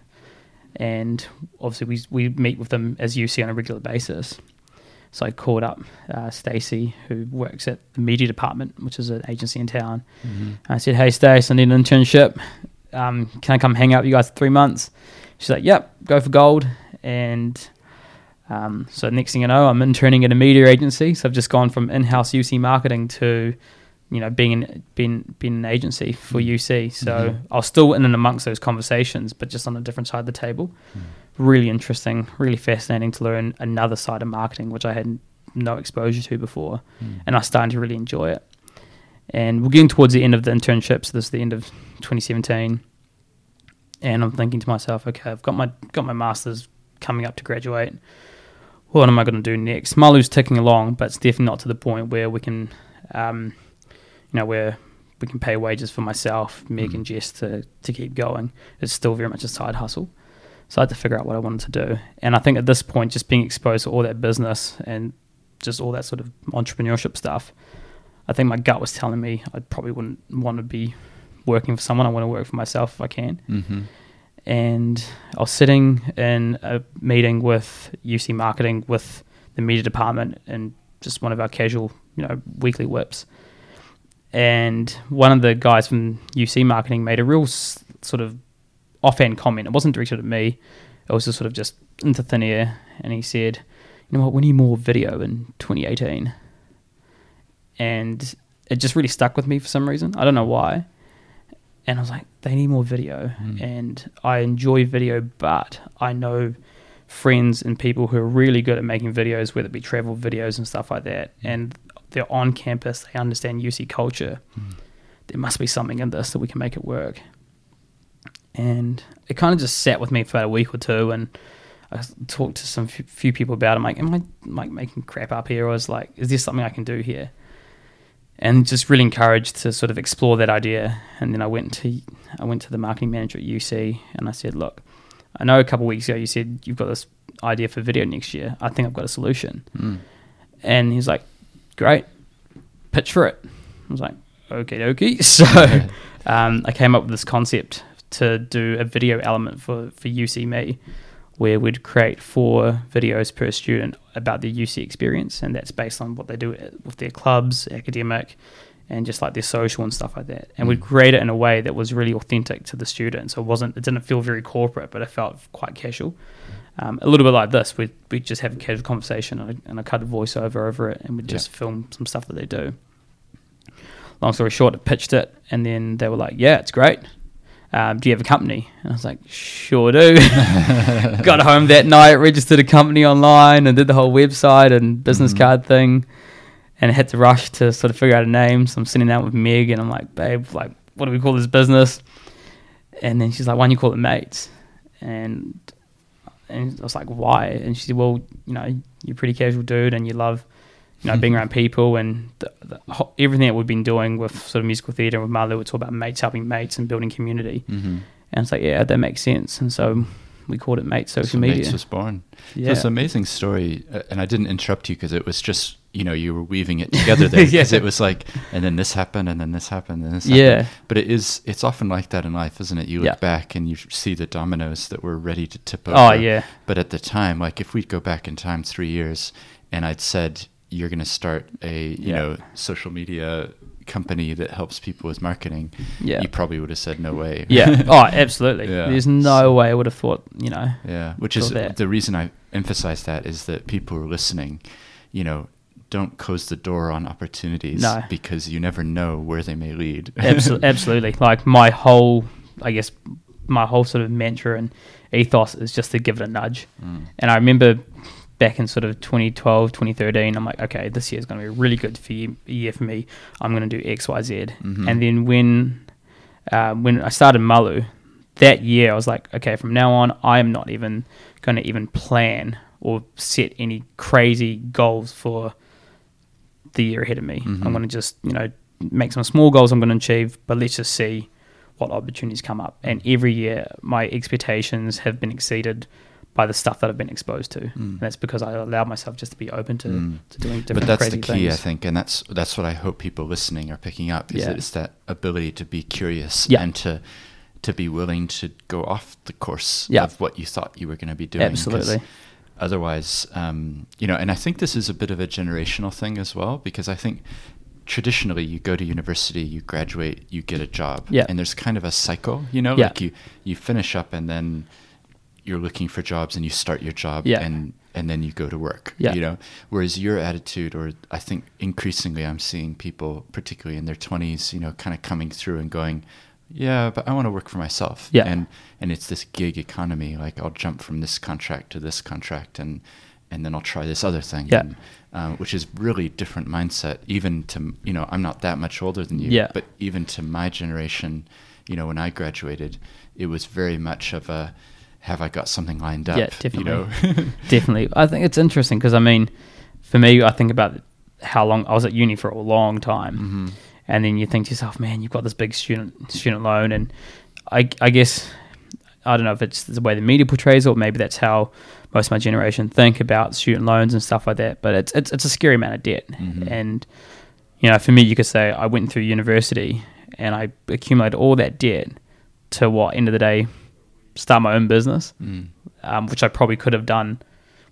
and obviously we we meet with them as UC on a regular basis. So I called up uh, Stacey, who works at the media department, which is an agency in town. Mhm. I said, "Hey, Stace, I need an internship. Um, can I come hang out with you guys for three months?" She's like, "Yep, go for gold." And um, so next thing you know, I'm interning at a media agency. So I've just gone from in-house UC marketing to, you know, being in, being being an agency for Mm. UC. So Mhm. I was still in and amongst those conversations, but just on a different side of the table. Really interesting, really fascinating to learn another side of marketing, which I had no exposure to before Mm. and I started to really enjoy it. And we're getting towards the end of the internship, so this is the end of 2017. And I'm thinking to myself, okay, I've got my got my masters coming up to graduate. What am I going to do next? Mallu's ticking along, but it's definitely not to the point where we can, um, you know, where we can pay wages for myself, Meg Mm. and Jess to to keep going. It's still very much a side hustle. So I had to figure out what I wanted to do. And I think at this point, just being exposed to all that business and just all that sort of entrepreneurship stuff, I think my gut was telling me I probably wouldn't want to be working for someone. I want to work for myself if I can. Mhm. And I was sitting in a meeting with UC marketing with the media department and just one of our casual, you know, weekly WIPs. And one of the guys from UC marketing made a real s- sort of offhand comment. It wasn't directed at me. It was just sort of just into thin air. And he said, "You know what? We need more video in 2018." And it just really stuck with me for some reason. I don't know why. And I was like, "They need more video." Mm. And I enjoy video, but I know friends and people who are really good at making videos, whether it be travel videos and stuff like that. And they're on campus. They understand UC culture. Mm. There must be something in this that we can make it work and it kind of just sat with me for about a week or two and I talked to some f- few people about it. I'm like, am I like making crap up here? Or was like, is there something I can do here? And just really encouraged to sort of explore that idea. And then I went to I went to the marketing manager at UC and I said, look, I know a couple of weeks ago you said you've got this idea for video next year. I think I've got a solution. Mm. And he's like, great, pitch for it. I was like, okay, dokie. So um, I came up with this concept to do a video element for for UC Me, where we'd create four videos per student about the UC experience, and that's based on what they do with their clubs, academic, and just like their social and stuff like that. And we'd Mm. create it in a way that was really authentic to the student, so it wasn't it didn't feel very corporate, but it felt quite casual. Um, a little bit like this, we we just have a casual conversation and I, and I cut a voiceover over it, and we Yeah. just film some stuff that they do. Long story short, I pitched it, and then they were like, "Yeah, it's great. Um, do you have a company?" And I was like, "Sure do." Got home that night, registered a company online, and did the whole website and business Mhm. card thing, and I had to rush to sort of figure out a name. So I'm sitting down with Meg, and I'm like, "Babe, like, what do we call this business?" And then she's like, "Why don't you call it Mates?" And and I was like, "Why?" And she said, "Well, you know, you're a pretty casual dude, and you love." You know, being around people and the, the, everything that we've been doing with sort of musical theatre with Mallu, it's all about mates helping mates and building community. Mm-hmm. And it's like, yeah, that makes sense. And so we called it Mate Social so Media. Mates was born. yeah. So it's an amazing story, uh, and I didn't interrupt you because it was just you know you were weaving it together there because Yeah. it was like, and then this happened, and then this happened, and this happened. Yeah. But it is it's often like that in life, isn't it? You look Yeah. back and you see the dominoes that were ready to tip over. oh, yeah. But at the time, like if we'd go back in time three years, and I'd said you're going to start a you Yeah. know social media company that helps people with marketing, Yeah. you probably would have said no way. yeah. Oh, absolutely. Yeah. There's no way I would have thought, you know. Yeah, which is that. the reason I emphasize that is that people who are listening, you know, don't close the door on opportunities No. because you never know where they may lead. Absolutely. absolutely. Like my whole, I guess, my whole sort of mantra and ethos is just to give it a nudge. Mm. And I remember back in sort of 2012, 2013, I'm like, okay, this year is going to be a really good for you, year for me. I'm going to do X, Y, Z. Mhm. And then when um, when I started Mallu, that year I was like, okay, from now on, I am not even going to even plan or set any crazy goals for the year ahead of me. Mhm. I'm going to just, you know, make some small goals I'm going to achieve, but let's just see what opportunities come up. And every year, my expectations have been exceeded by the stuff that I've been exposed to. Mm. And that's because I allowed myself just to be open to, Mm. to doing different things. But that's the key, I think, and that's that's what I hope people listening are picking up is Yeah. that it's that ability to be curious Yeah. and to to be willing to go off the course Yeah. of what you thought you were going to be doing. Absolutely. Otherwise, um, you know, and I think this is a bit of a generational thing as well because I think traditionally you go to university, you graduate, you get a job, Yeah. and there's kind of a cycle, you know, like you you finish up and then you're looking for jobs and you start your job Yeah. and and then you go to work, Yeah. you know. Whereas your attitude, or I think increasingly I'm seeing people, particularly in their 20s, you know, kind of coming through and going, yeah, but I want to work for myself. Yeah. And and it's this gig economy. Like I'll jump from this contract to this contract, and and then I'll try this other thing. Yeah. And, um, which is really different mindset. Even to you know, I'm not that much older than you. Yeah. But even to my generation, you know, when I graduated, it was very much of a have I got something lined up? Yeah, You know. Definitely. I think it's interesting because I mean, for me, I think about how long I was at uni for a long time, hmm and then you think to yourself, man, you've got this big student student loan, and I, I guess I don't know if it's the way the media portrays it, or maybe that's how most of my generation think about student loans and stuff like that. But it's it's, it's a scary amount of debt, Mhm. and you know, for me, you could say I went through university and I accumulated all that debt to what end of the day start my own business Mm. um, which I probably could have done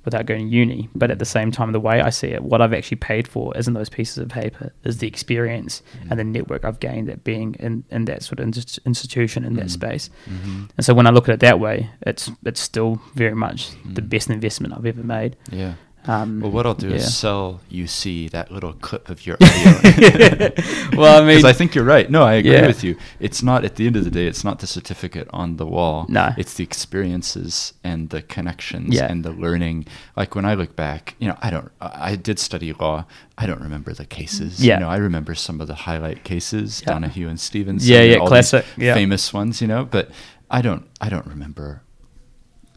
without going to uni. But at the same time, the way I see it, what I've actually paid for isn't those pieces of paper, is the experience and the network I've gained at being in, in that sort of inst- institution in that Mm. space. hmm And so when I look at it that way, it's it's still very much the Mm. best investment I've ever made. Yeah. Um, Well, what I'll do yeah. is sell you see that little clip of your audio. Well, I mean- because I think you're right. No, I agree Yeah. with you. It's not at the end of the day. It's not the certificate on the wall. No. it's the experiences and the connections Yeah. and the learning. Like when I look back, you know, I don't. I did study law. I don't remember the cases. Yeah. you know, I remember some of the highlight cases. Donoghue and Stevens. Yeah, yeah, classic, famous ones. You know, but I don't. I don't remember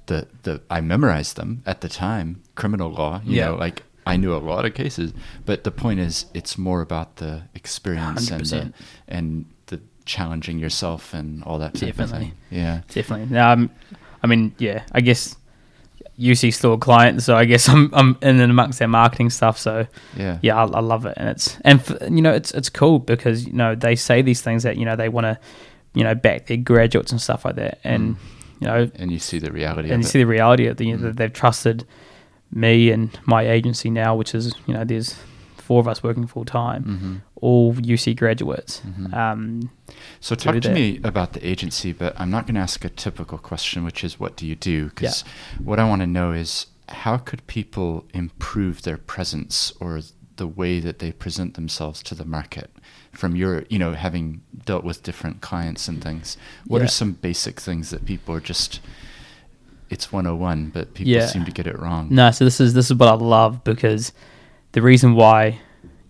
the the I memorized them at the time. Criminal law, you Yeah. know, like I knew a lot of cases. But the point is, it's more about the experience and the 100%. and the challenging yourself and all that Definitely. Yeah. Definitely. Um, I mean, yeah, I guess UC still a client, so I guess I'm I'm in and amongst their marketing stuff. So Yeah. yeah, I, I love it, and it's and f- you know it's it's cool because you know they say these things that you know they want to you know, back their graduates and stuff like that. And, you know, And you see the reality and you it. see the reality of the, know, Mm. that they've trusted me and my agency now, which is, you know, there's four of us working full time, hmm all UC graduates. Mhm. Um, So talk to that. me about the agency, but I'm not going to ask a typical question, which is what do you do? Because what I want to know is how could people improve their presence or the way that they present themselves to the market from your, you know, having dealt with different clients and things. What Yeah. are some basic things that people are just it's 101, but people Yeah. seem to get it wrong. No, so this is this is what I love because the reason why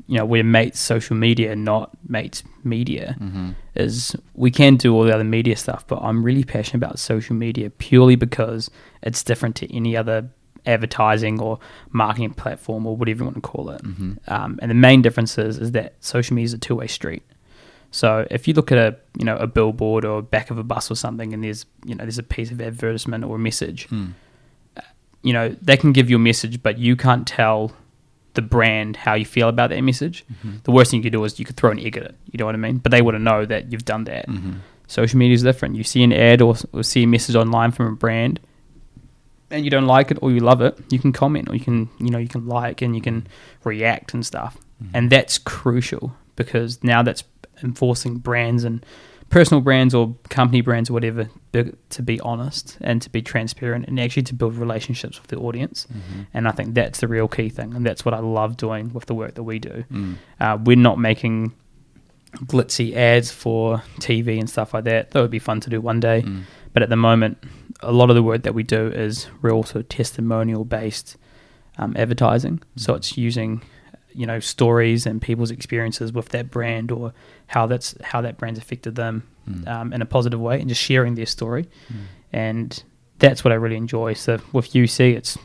you know we're mates social media, not mates media, hmm is we can do all the other media stuff, but I'm really passionate about social media purely because it's different to any other advertising or marketing platform or whatever you want to call it. hmm Um, and the main difference is, is that social media is a two way street. So if you look at a you know a billboard or back of a bus or something, and there's you know there's a piece of advertisement or a message, Mm. you know they can give you a message, but you can't tell the brand how you feel about that message. Mhm. The worst thing you could do is you could throw an egg at it. You know what I mean? But they wouldn't know that you've done that. Mhm. Social media is different. You see an ad or, or see a message online from a brand, and you don't like it or you love it, you can comment or you can you know you can like and you can react and stuff, Mhm. and that's crucial because now that's enforcing brands and personal brands or company brands or whatever to be honest and to be transparent and actually to build relationships with the audience. Mhm. And I think that's the real key thing, and that's what I love doing with the work that we do. Mm. Uh, we're not making glitzy ads for TV and stuff like that. That would be fun to do one day. Mm. But at the moment, a lot of the work that we do is real sort of testimonial based um, advertising. So it's using, you know, stories and people's experiences with that brand or how that's how that brand's affected them Mm. um, in a positive way, and just sharing their story. Mm. And that's what I really enjoy. So with UC, it's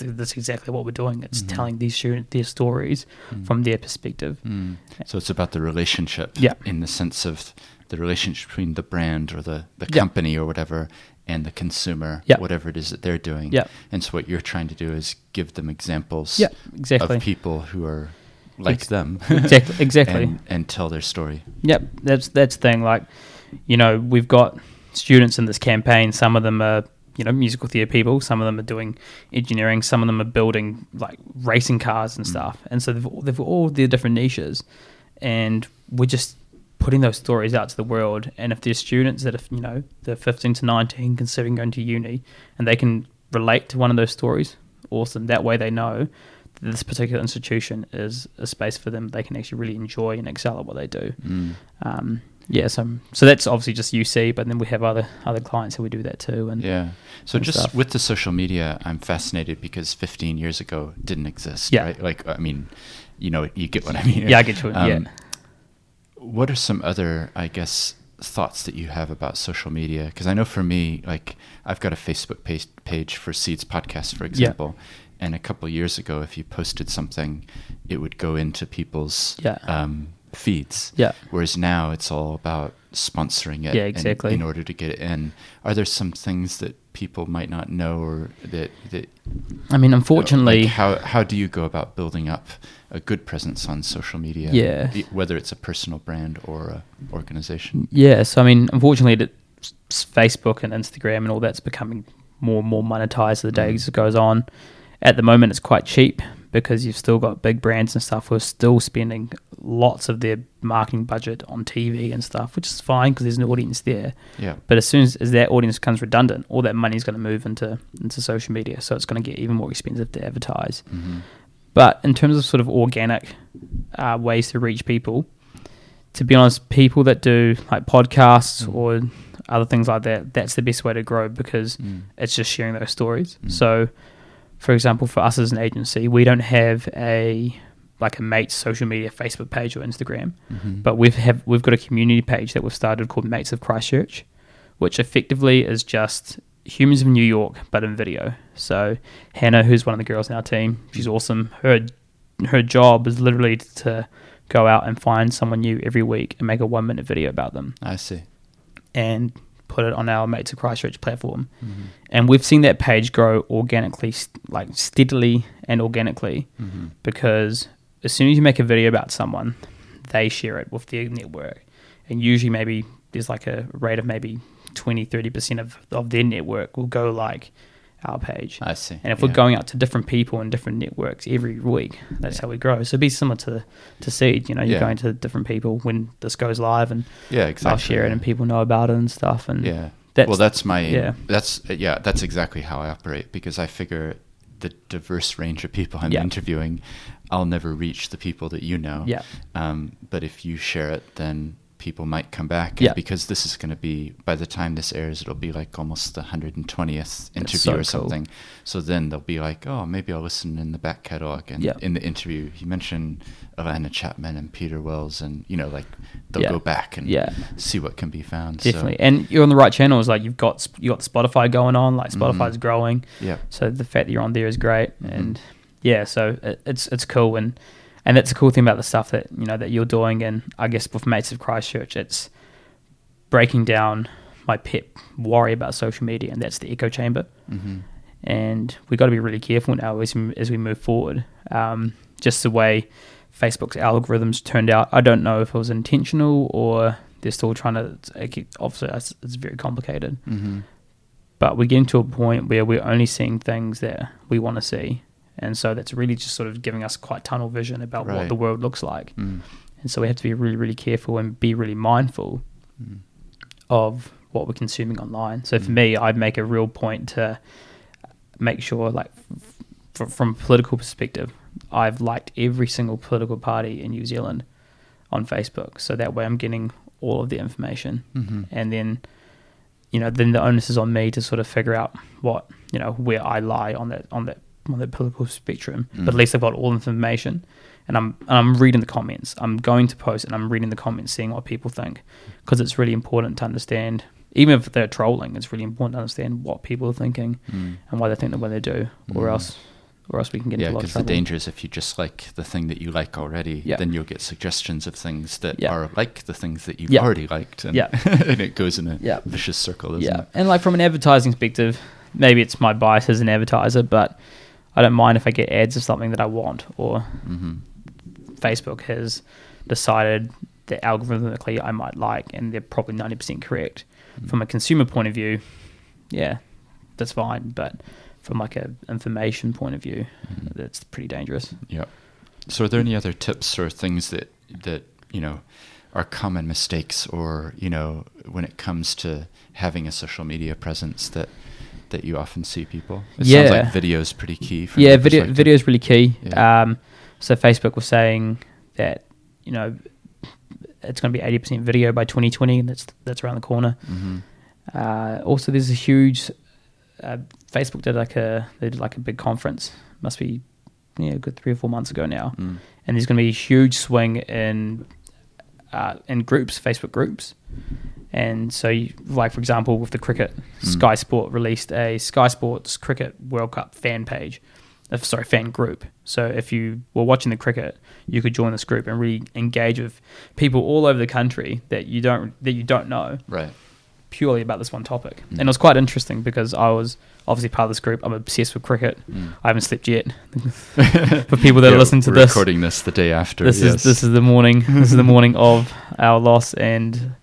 that's exactly what we're doing. It's Mhm. telling these students their stories Mm. from their perspective. Mm. So it's about the relationship, Yeah. in the sense of the relationship between the brand or the, the Yeah. company or whatever and the consumer, Yeah. whatever it is that they're doing. Yeah. And so what you're trying to do is give them examples Yeah, exactly. of people who are like Ex- them. Exactly. Exactly. and, and tell their story. Yep, that's that's the thing. Like, you know, we've got students in this campaign. Some of them are, you know, musical theatre people. Some of them are doing engineering. Some of them are building like racing cars and Mm. stuff. And so they've they've all their different niches, and we're just putting those stories out to the world. And if there's students that are, you know, they're 15 to 19 considering going to uni, and they can relate to one of those stories, awesome. That way they know that this particular institution is a space for them they can actually really enjoy and excel at what they do. Mm. Um, yeah, so so that's obviously just UC, but then we have other other clients who we do that too. And Yeah. So and just stuff. with the social media, I'm fascinated because 15 years ago didn't exist. Yeah. Right? Like, I mean, you know, you get what I mean. yeah, I get what you. yeah, Um, What are some other, I guess, thoughts that you have about social media? Because I know for me, like, I've got a Facebook page, page for Seeds Podcast, for example. And a couple years ago, if you posted something, it would go into people's Yeah. um, feeds. yeah, Whereas now it's all about sponsoring it Yeah, in- exactly. in, order to get it in. Are there some things that people might not know or that, that I mean, unfortunately, like how how do you go about building up a good presence on social media? Yeah. whether it's a personal brand or a organization. yeah. So I mean, unfortunately, that s- s- Facebook and Instagram and all that's becoming more and more monetized as the Mm. days goes on. At the moment, it's quite cheap because you've still got big brands and stuff who are still spending lots of their marketing budget on TV and stuff, which is fine because there's an audience there. Yeah. But as soon as, as that audience becomes redundant, all that money is going to move into into social media, so it's going to get even more expensive to advertise. hmm But in terms of sort of organic uh, ways to reach people, to be honest, people that do like podcasts Mm. or other things like that, that's the best way to grow because Mm. it's just sharing those stories. Mm. So, for example, for us as an agency, we don't have a like a mates social media Facebook page or Instagram, Mhm. but we've have we've got a community page that we've started called Mates of Christchurch, which effectively is just humans of New York but in video. So Hannah, who's one of the girls in our team, she's awesome. Her her job is literally to go out and find someone new every week and make a one minute video about them I see. and put it on our Mates of Christchurch platform. Mhm. And we've seen that page grow organically, like steadily and organically, Mhm. because as soon as you make a video about someone, they share it with their network. And usually, maybe there's like a rate of maybe 20, 30% of, of their network will go like our page. I see. And if we're going out to different people and different networks every week, that's Yeah. how we grow. So it'd be similar to to Seed. You know, you're Yeah. going to different people when this goes live, and yeah, exactly. I'll share it, and people know about it and stuff. And Yeah. that's, well, that's my yeah. That's yeah. That's exactly how I operate because I figure the diverse range of people I'm Yeah. interviewing, I'll never reach the people that you know. Yeah. Um, but if you share it, then people might come back. Yeah. Because this is going to be by the time this airs, it'll be like almost the hundred and twentieth interview so or cool. something. So then they'll be like, oh, maybe I'll listen in the back catalog. And Yeah. in the interview, he mentioned Alana Chapman and Peter Wells, and you know, like they'll Yeah. go back and Yeah. see what can be found. So, definitely. And you're on the right channels. Like you've got you got Spotify going on. Like Mhm. Spotify's growing. yeah. So the fact that you're on there is great, Mhm. and yeah, so it, it's it's cool, and and that's a cool thing about the stuff that you know that you're doing, and I guess with Mates of Christchurch, it's breaking down my pet worry about social media, and that's the echo chamber, hmm and we've got to be really careful now as we, as we move forward. Um, just the way Facebook's algorithms turned out, I don't know if it was intentional or they're still trying to. Obviously, it's, it's very complicated hmm but we're getting to a point where we're only seeing things that we want to see. And so that's really just sort of giving us quite tunnel vision about what the world looks like. Mm. And so we have to be really, really careful and be really mindful Mm. of what we're consuming online. So for Mm. me, I'd make a real point to make sure, like, f- from a political perspective, I've liked every single political party in New Zealand on Facebook. So that way I'm getting all of the information Mhm. and then you know then the onus is on me to sort of figure out what you know where I lie on that on that on the political spectrum. Mm. But at least I've got all the information, and I'm and I'm reading the comments. I'm going to post and I'm reading the comments, seeing what people think, because it's really important to understand. Even if they're trolling, it's really important to understand what people are thinking Mm. and why they think the way they do, or Mm. else or else we can get Yeah, into a lot of because the danger is if you just like the thing that you like already, Yeah. then you'll get suggestions of things that Yeah. are like the things that you've Yeah. already liked, and, and it goes in a vicious circle, isn't yeah, it? and like from an advertising perspective, maybe it's my bias as an advertiser, but I don't mind if I get ads of something that I want, or hmm Facebook has decided that algorithmically I might like, and they're probably ninety percent correct. Mm. From a consumer point of view, yeah, that's fine, but from like a information point of view, Mhm. that's pretty dangerous. Yeah. So, are there any other tips or things that that you know are common mistakes, or you know, when it comes to having a social media presence that that you often see people? It sounds Yeah. like video is pretty key. Yeah, video video is really key. Yeah. Um, so Facebook was saying that you know it's going to be eighty percent video by twenty twenty, and that's that's around the corner. Mhm. Uh, also, there's a huge uh, Facebook did like a they did like a big conference. Must be yeah, a good three or four months ago now, Mm. and there's going to be a huge swing in uh, in groups, Facebook groups. And so, you, like for example, with the cricket, Mm. Sky Sport released a Sky Sports Cricket World Cup fan page, uh, sorry, fan group. So if you were watching the cricket, you could join this group and really engage with people all over the country that you don't that you don't know Right. purely about this one topic. Mm. And it was quite interesting because I was obviously part of this group. I'm obsessed with cricket. Mm. I haven't slept yet. For people that Yeah, are listening to we're this, recording this the day after. this yes. is this is the morning. this is the morning of our loss, and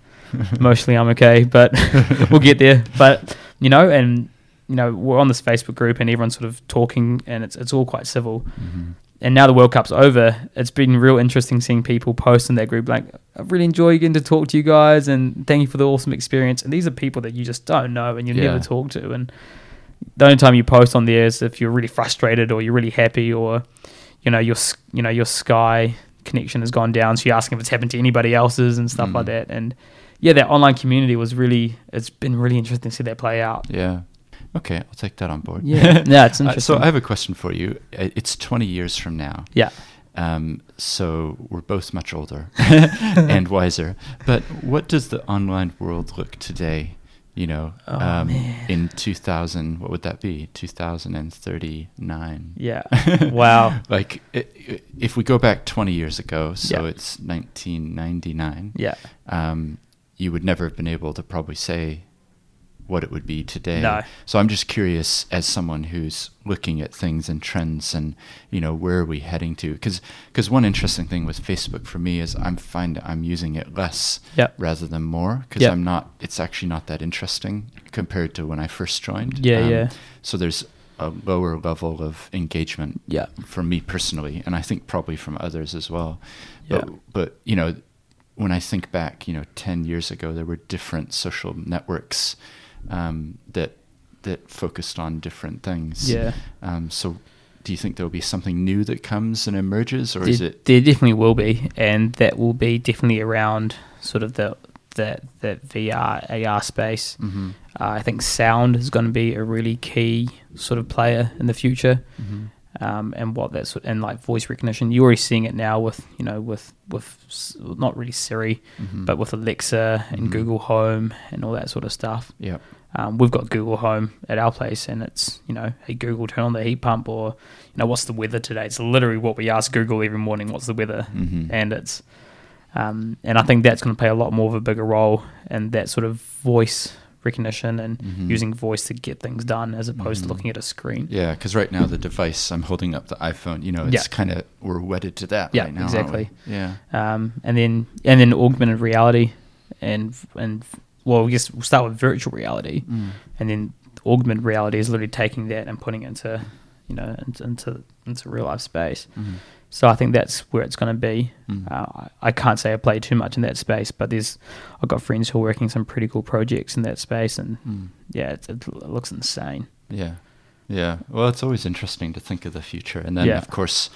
mostly I'm okay, but we'll get there. But you know, and you know, we're on this Facebook group, and everyone's sort of talking, and it's it's all quite civil. Mhm. And now the World Cup's over. It's been real interesting seeing people post in that group like, I really enjoy getting to talk to you guys and thank you for the awesome experience. And these are people that you just don't know and you Yeah. never talk to. And the only time you post on there is if you're really frustrated or you're really happy or, you know, your you know your Sky connection has gone down. So you're asking if it's happened to anybody else's and stuff like Mm. that. And yeah, that online community was really, it's been really interesting to see that play out. Yeah. Okay, I'll take that on board. Yeah, yeah, it's Uh, interesting. so I have a question for you. It's 20 years from now. yeah, Um, so we're both much older and wiser. But what does the online world look today? You know, Oh, um, in 2000, what would that be? 2039. yeah. wow. Like, if we go back 20 years ago, so Yeah. it's 1999. Yeah. Um, you would never have been able to probably say what it would be today. No. So I'm just curious, as someone who's looking at things and trends, and you know, where are we heading to? Because because one interesting thing with Facebook for me is I'm find I'm using it less Yep. rather than more because Yep. I'm not. It's actually not that interesting compared to when I first joined. Um, Yeah, yeah. So there's a lower level of engagement Yeah. for me personally, and I think probably from others as well. Yeah. But, but you know, when I think back, you know, ten years ago, there were different social networks um, that that focused on different things. Yeah. Um, so, do you think there will be something new that comes and emerges, or is it? there definitely will be, and that will be definitely around sort of the that that VR AR space. Mhm. Uh, I think sound is going to be a really key sort of player in the future, Mhm. Um, and what that's and like voice recognition. You're already seeing it now with you know with with not really Siri, Mhm. but with Alexa and Mhm. Google Home and all that sort of stuff. yeah, Um, we've got Google Home at our place, and it's you know, hey Google, turn on the heat pump, or you know, what's the weather today? It's literally what we ask Google every morning. What's the weather? Mhm. And it's, um, and I think that's going to play a lot more of a bigger role in that sort of voice recognition and Mhm. using voice to get things done as opposed Mhm. to looking at a screen. Yeah, because right now the device I'm holding up the iPhone, you know, it's Yeah. kind of we're wedded to that Yeah, right now. exactly. Yeah. Um, and then and then augmented reality, and and well, I guess we'll start with virtual reality. Mm. and then augmented reality is literally taking that and putting it into you know into into, into real life space Mhm. So i think that's where it's going to be Mm. uh, I, can't say i play too much in that space but there's i've got friends who are working some pretty cool projects in that space and Mm. yeah it, it looks insane Yeah, yeah. Well, it's always interesting to think of the future, and then Yeah. of course,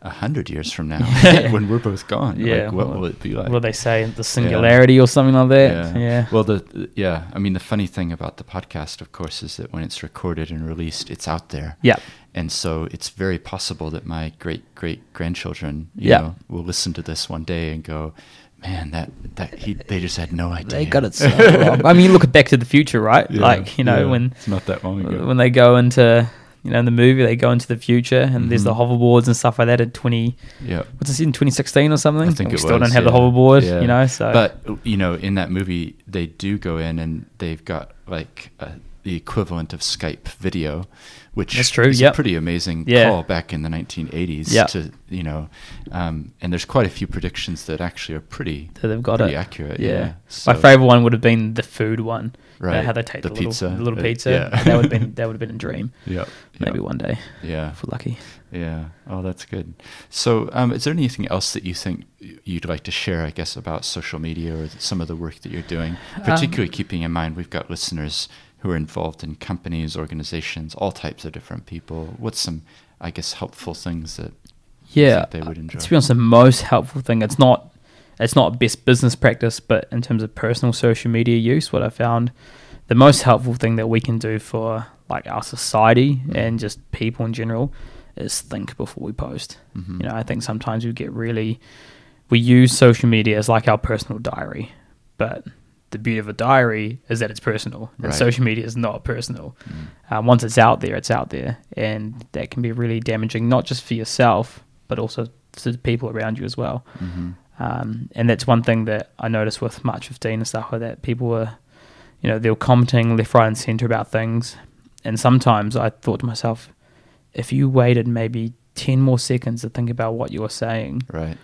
a hundred years from now, when we're both gone, Yeah, like, what well, will it be like? what they say the singularity or something like that yeah, Well, the yeah. I mean, the funny thing about the podcast, of course, is that when it's recorded and released, it's out there. yeah And so it's very possible that my great great grandchildren, you Yeah. know, will listen to this one day and go, "Man, that that he they just had no idea." they got it so wrong i mean you look at back to the future right Yeah, like you know yeah. when it's not that long ago. when they go into you know in the movie they go into the future and there's the Mhm. hoverboards and stuff like that in 20 yeah. what's this in 2016 or something I think we it still was, don't have the yeah. hoverboard Yeah. you know so but you know, in that movie, they do go in and they've got like uh the equivalent of Skype video, which That's true, is yep. a pretty amazing Yeah. call back in the 1980s. Yep. To you know, um, and there's quite a few predictions that actually are pretty so they've got pretty it accurate. yeah, Yeah, my favorite one would have been the food one know, Right, how they take the the, little, pizza, the little uh, pizza yeah. that would have been that would have been a dream Yeah, maybe yeah. one day Yeah, if we're lucky yeah. Oh, that's good. So, um, is there anything else that you think you'd like to share? I guess about social media or some of the work that you're doing, Um, particularly keeping in mind we've got listeners who are involved in companies, organizations, all types of different people. What's some, I guess, helpful things that yeah they would enjoy? to be honest the most helpful thing it's not it's not best business practice but in terms of personal social media use what i found the most helpful thing that we can do for like our society Mm. and just people in general is think before we post Mhm. you know i think sometimes we get really we use social media as like our personal diary but the beauty of a diary is that it's personal and Right. social media is not personal Mm. um, once it's out there it's out there and that can be really damaging not just for yourself but also to the people around you as well Mhm. um, and that's one thing that I noticed with March 15 and stuff like that. People were, you know, they were commenting left, right, and center about things. And sometimes I thought to myself, if you waited maybe 10 more seconds to think about what you were saying, Right.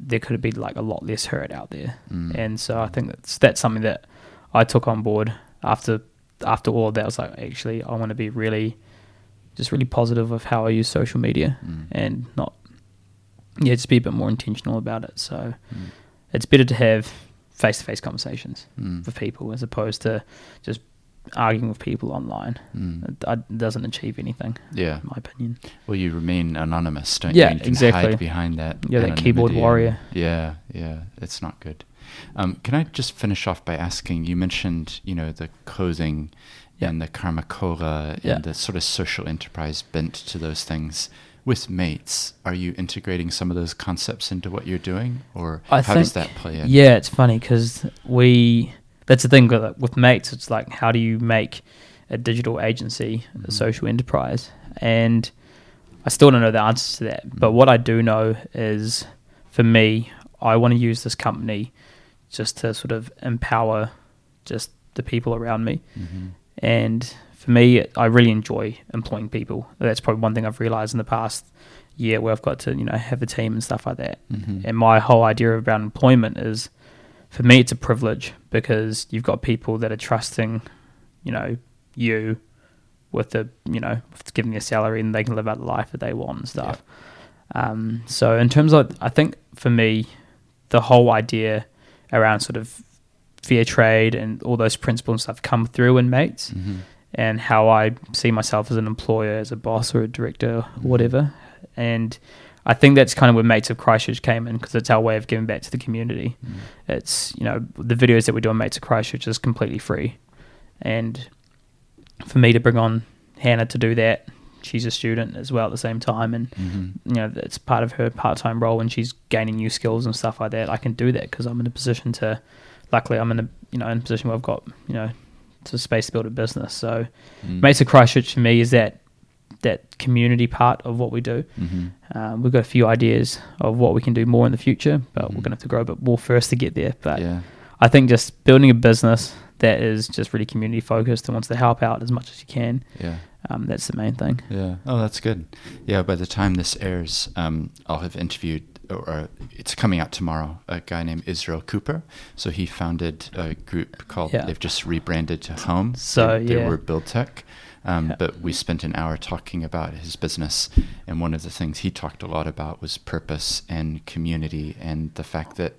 There could have been like a lot less hurt out there. Mm. And so I think that's that's something that I took on board after after all of that. I was like, actually, I want to be really, just really positive of how I use social media Mm. and not, yeah, just be a bit more intentional about it. So Mm. it's better to have face to face conversations Mm. with people as opposed to just arguing with people online. Mm. It, it doesn't achieve anything, Yeah. in my opinion. Well, you remain anonymous, don't Yeah, you? You can exactly. hide behind that. You're that keyboard warrior. Yeah, yeah, it's not good. Um, can I just finish off by asking? You mentioned, you know, the clothing Yeah. and the karma cola Yeah. and the sort of social enterprise bent to those things. With mates, are you integrating some of those concepts into what you're doing, or I how does that play in? Yeah, it's funny because we. That's the thing with, with mates. It's like, how do you make a digital agency a Mhm. social enterprise? And I still don't know the answers to that. But Mhm. what I do know is, for me, I want to use this company just to sort of empower just the people around me. Mm-hmm. And for me, I really enjoy employing people. That's probably one thing I've realized in the past year where I've got to, you know, have a team and stuff like that. Mm-hmm. And my whole idea about employment is, for me, it's a privilege because you've got people that are trusting, you know, you with the, you know, with giving their salary and they can live out the life that they want and stuff. Um, so in terms of, I think for me, the whole idea around sort of fair trade and all those principles and stuff come through in mates Mm-hmm. and how I see myself as an employer, as a boss or a director or whatever. And I think that's kind of where Mates of Christchurch came in because it's our way of giving back to the community. Mm-hmm. It's, you know, the videos that we do on Mates of Christchurch is completely free. And for me to bring on Hannah to do that, she's a student as well at the same time. And, Mm-hmm. you know, it's part of her part time role when she's gaining new skills and stuff like that. I can do that because I'm in a position to, luckily, I'm in a, you know, in a position where I've got, you know, to space to build a business. So, Mm. Mates of Christchurch for me is that that community part of what we do. Mm-hmm. Um, we've got a few ideas of what we can do more in the future, but we're Mhm. going to have to grow a bit more first to get there. But yeah. I think just building a business that is just really community focused and wants to help out as much as you can, Yeah. um, that's the main thing. Yeah. Oh, that's good. Yeah. By the time this airs, um, I'll have interviewed, or uh, it's coming out tomorrow, a guy named Israel Cooper. So he founded a group called, Yeah. they've just rebranded to Home. So, they, they yeah. were Build Tech. Um, Yeah. But we spent an hour talking about his business. And one of the things he talked a lot about was purpose and community and the fact that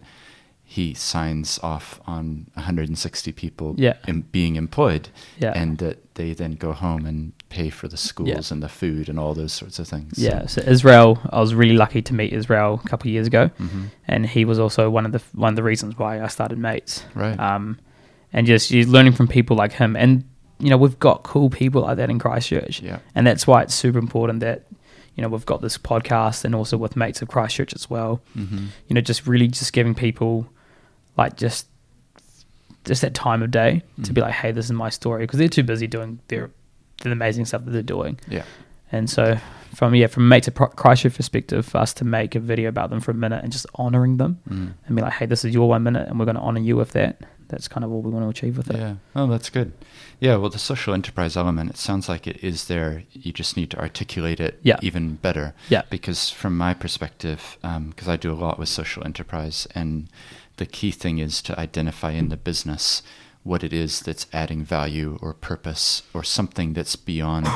he signs off on 160 people Yeah. em- being employed Yeah. and that they then go home and pay for the schools and the food and all those sorts of things. Yeah, so Israel, I was really lucky to meet Israel a couple of years ago, hmm and he was also one of the one of the reasons why I started Mates. Right. Um, and just learning from people like him, and you know we've got cool people like that in Christchurch, yeah. and that's why it's super important that you know we've got this podcast and also with Mates of Christchurch as well. hmm You know, just really just giving people like just just that time of day to be Mhm. like, hey, this is my story, because they're too busy doing their the amazing stuff that they're doing. Yeah. And so, from yeah, from Mates of Pro- Christchurch perspective, for us to make a video about them for a minute and just honoring them Mm. and be like, hey, this is your one minute, and we're going to honor you with that. That's kind of what we want to achieve with it. Yeah. Oh, that's good. Yeah. Well, the social enterprise element, it sounds like it is there. You just need to articulate it Yeah. even better. Yeah. Because from my perspective, um, because I do a lot with social enterprise, and the key thing is to identify in the business what it is that's adding value or purpose or something that's beyond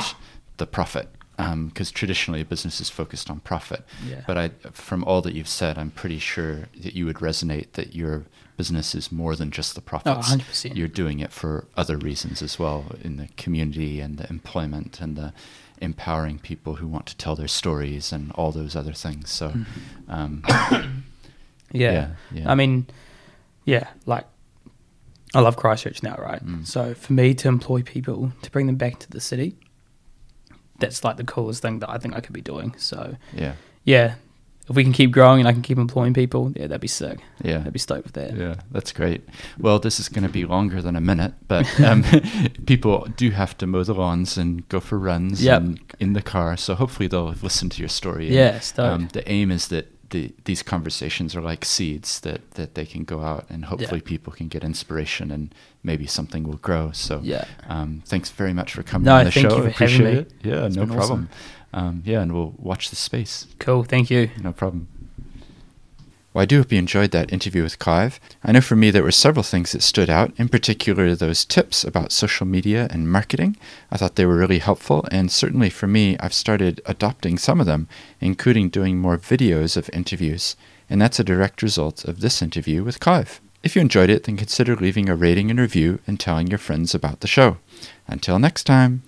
the profit. Because traditionally, a business is focused on profit. Yeah. But I, from all that you've said, I'm pretty sure that you would resonate that your business is more than just the profits. 100%. You're doing it for other reasons as well, in the community and the employment and the empowering people who want to tell their stories and all those other things. So, Mm-hmm. um, Yeah. Yeah, yeah. I mean, yeah, like I love Christchurch now, right? Mm. So for me to employ people to bring them back to the city, that's like the coolest thing that I think I could be doing. So yeah, yeah, if we can keep growing and I can keep employing people, yeah, that'd be sick. yeah. I'd be stoked with that. Yeah, that's great. Well, this is going to be longer than a minute, but um, people do have to mow the lawns and go for runs Yep. and in the car. So hopefully they'll listen to your story. Yeah, um, the aim is that the, these conversations are like seeds that, that they can go out and hopefully people can get inspiration and maybe something will grow. So Yeah. um, thanks very much for coming No, on the thank show. you for having Appreciate me. it. Yeah, It's no problem. Um, yeah, and we'll watch the space. Cool. Thank you. No problem. Well, I do hope you enjoyed that interview with Clive. I know for me there were several things that stood out, in particular those tips about social media and marketing. I thought they were really helpful, and certainly for me, I've started adopting some of them, including doing more videos of interviews. And that's a direct result of this interview with Clive. If you enjoyed it, then consider leaving a rating and review and telling your friends about the show. Until next time.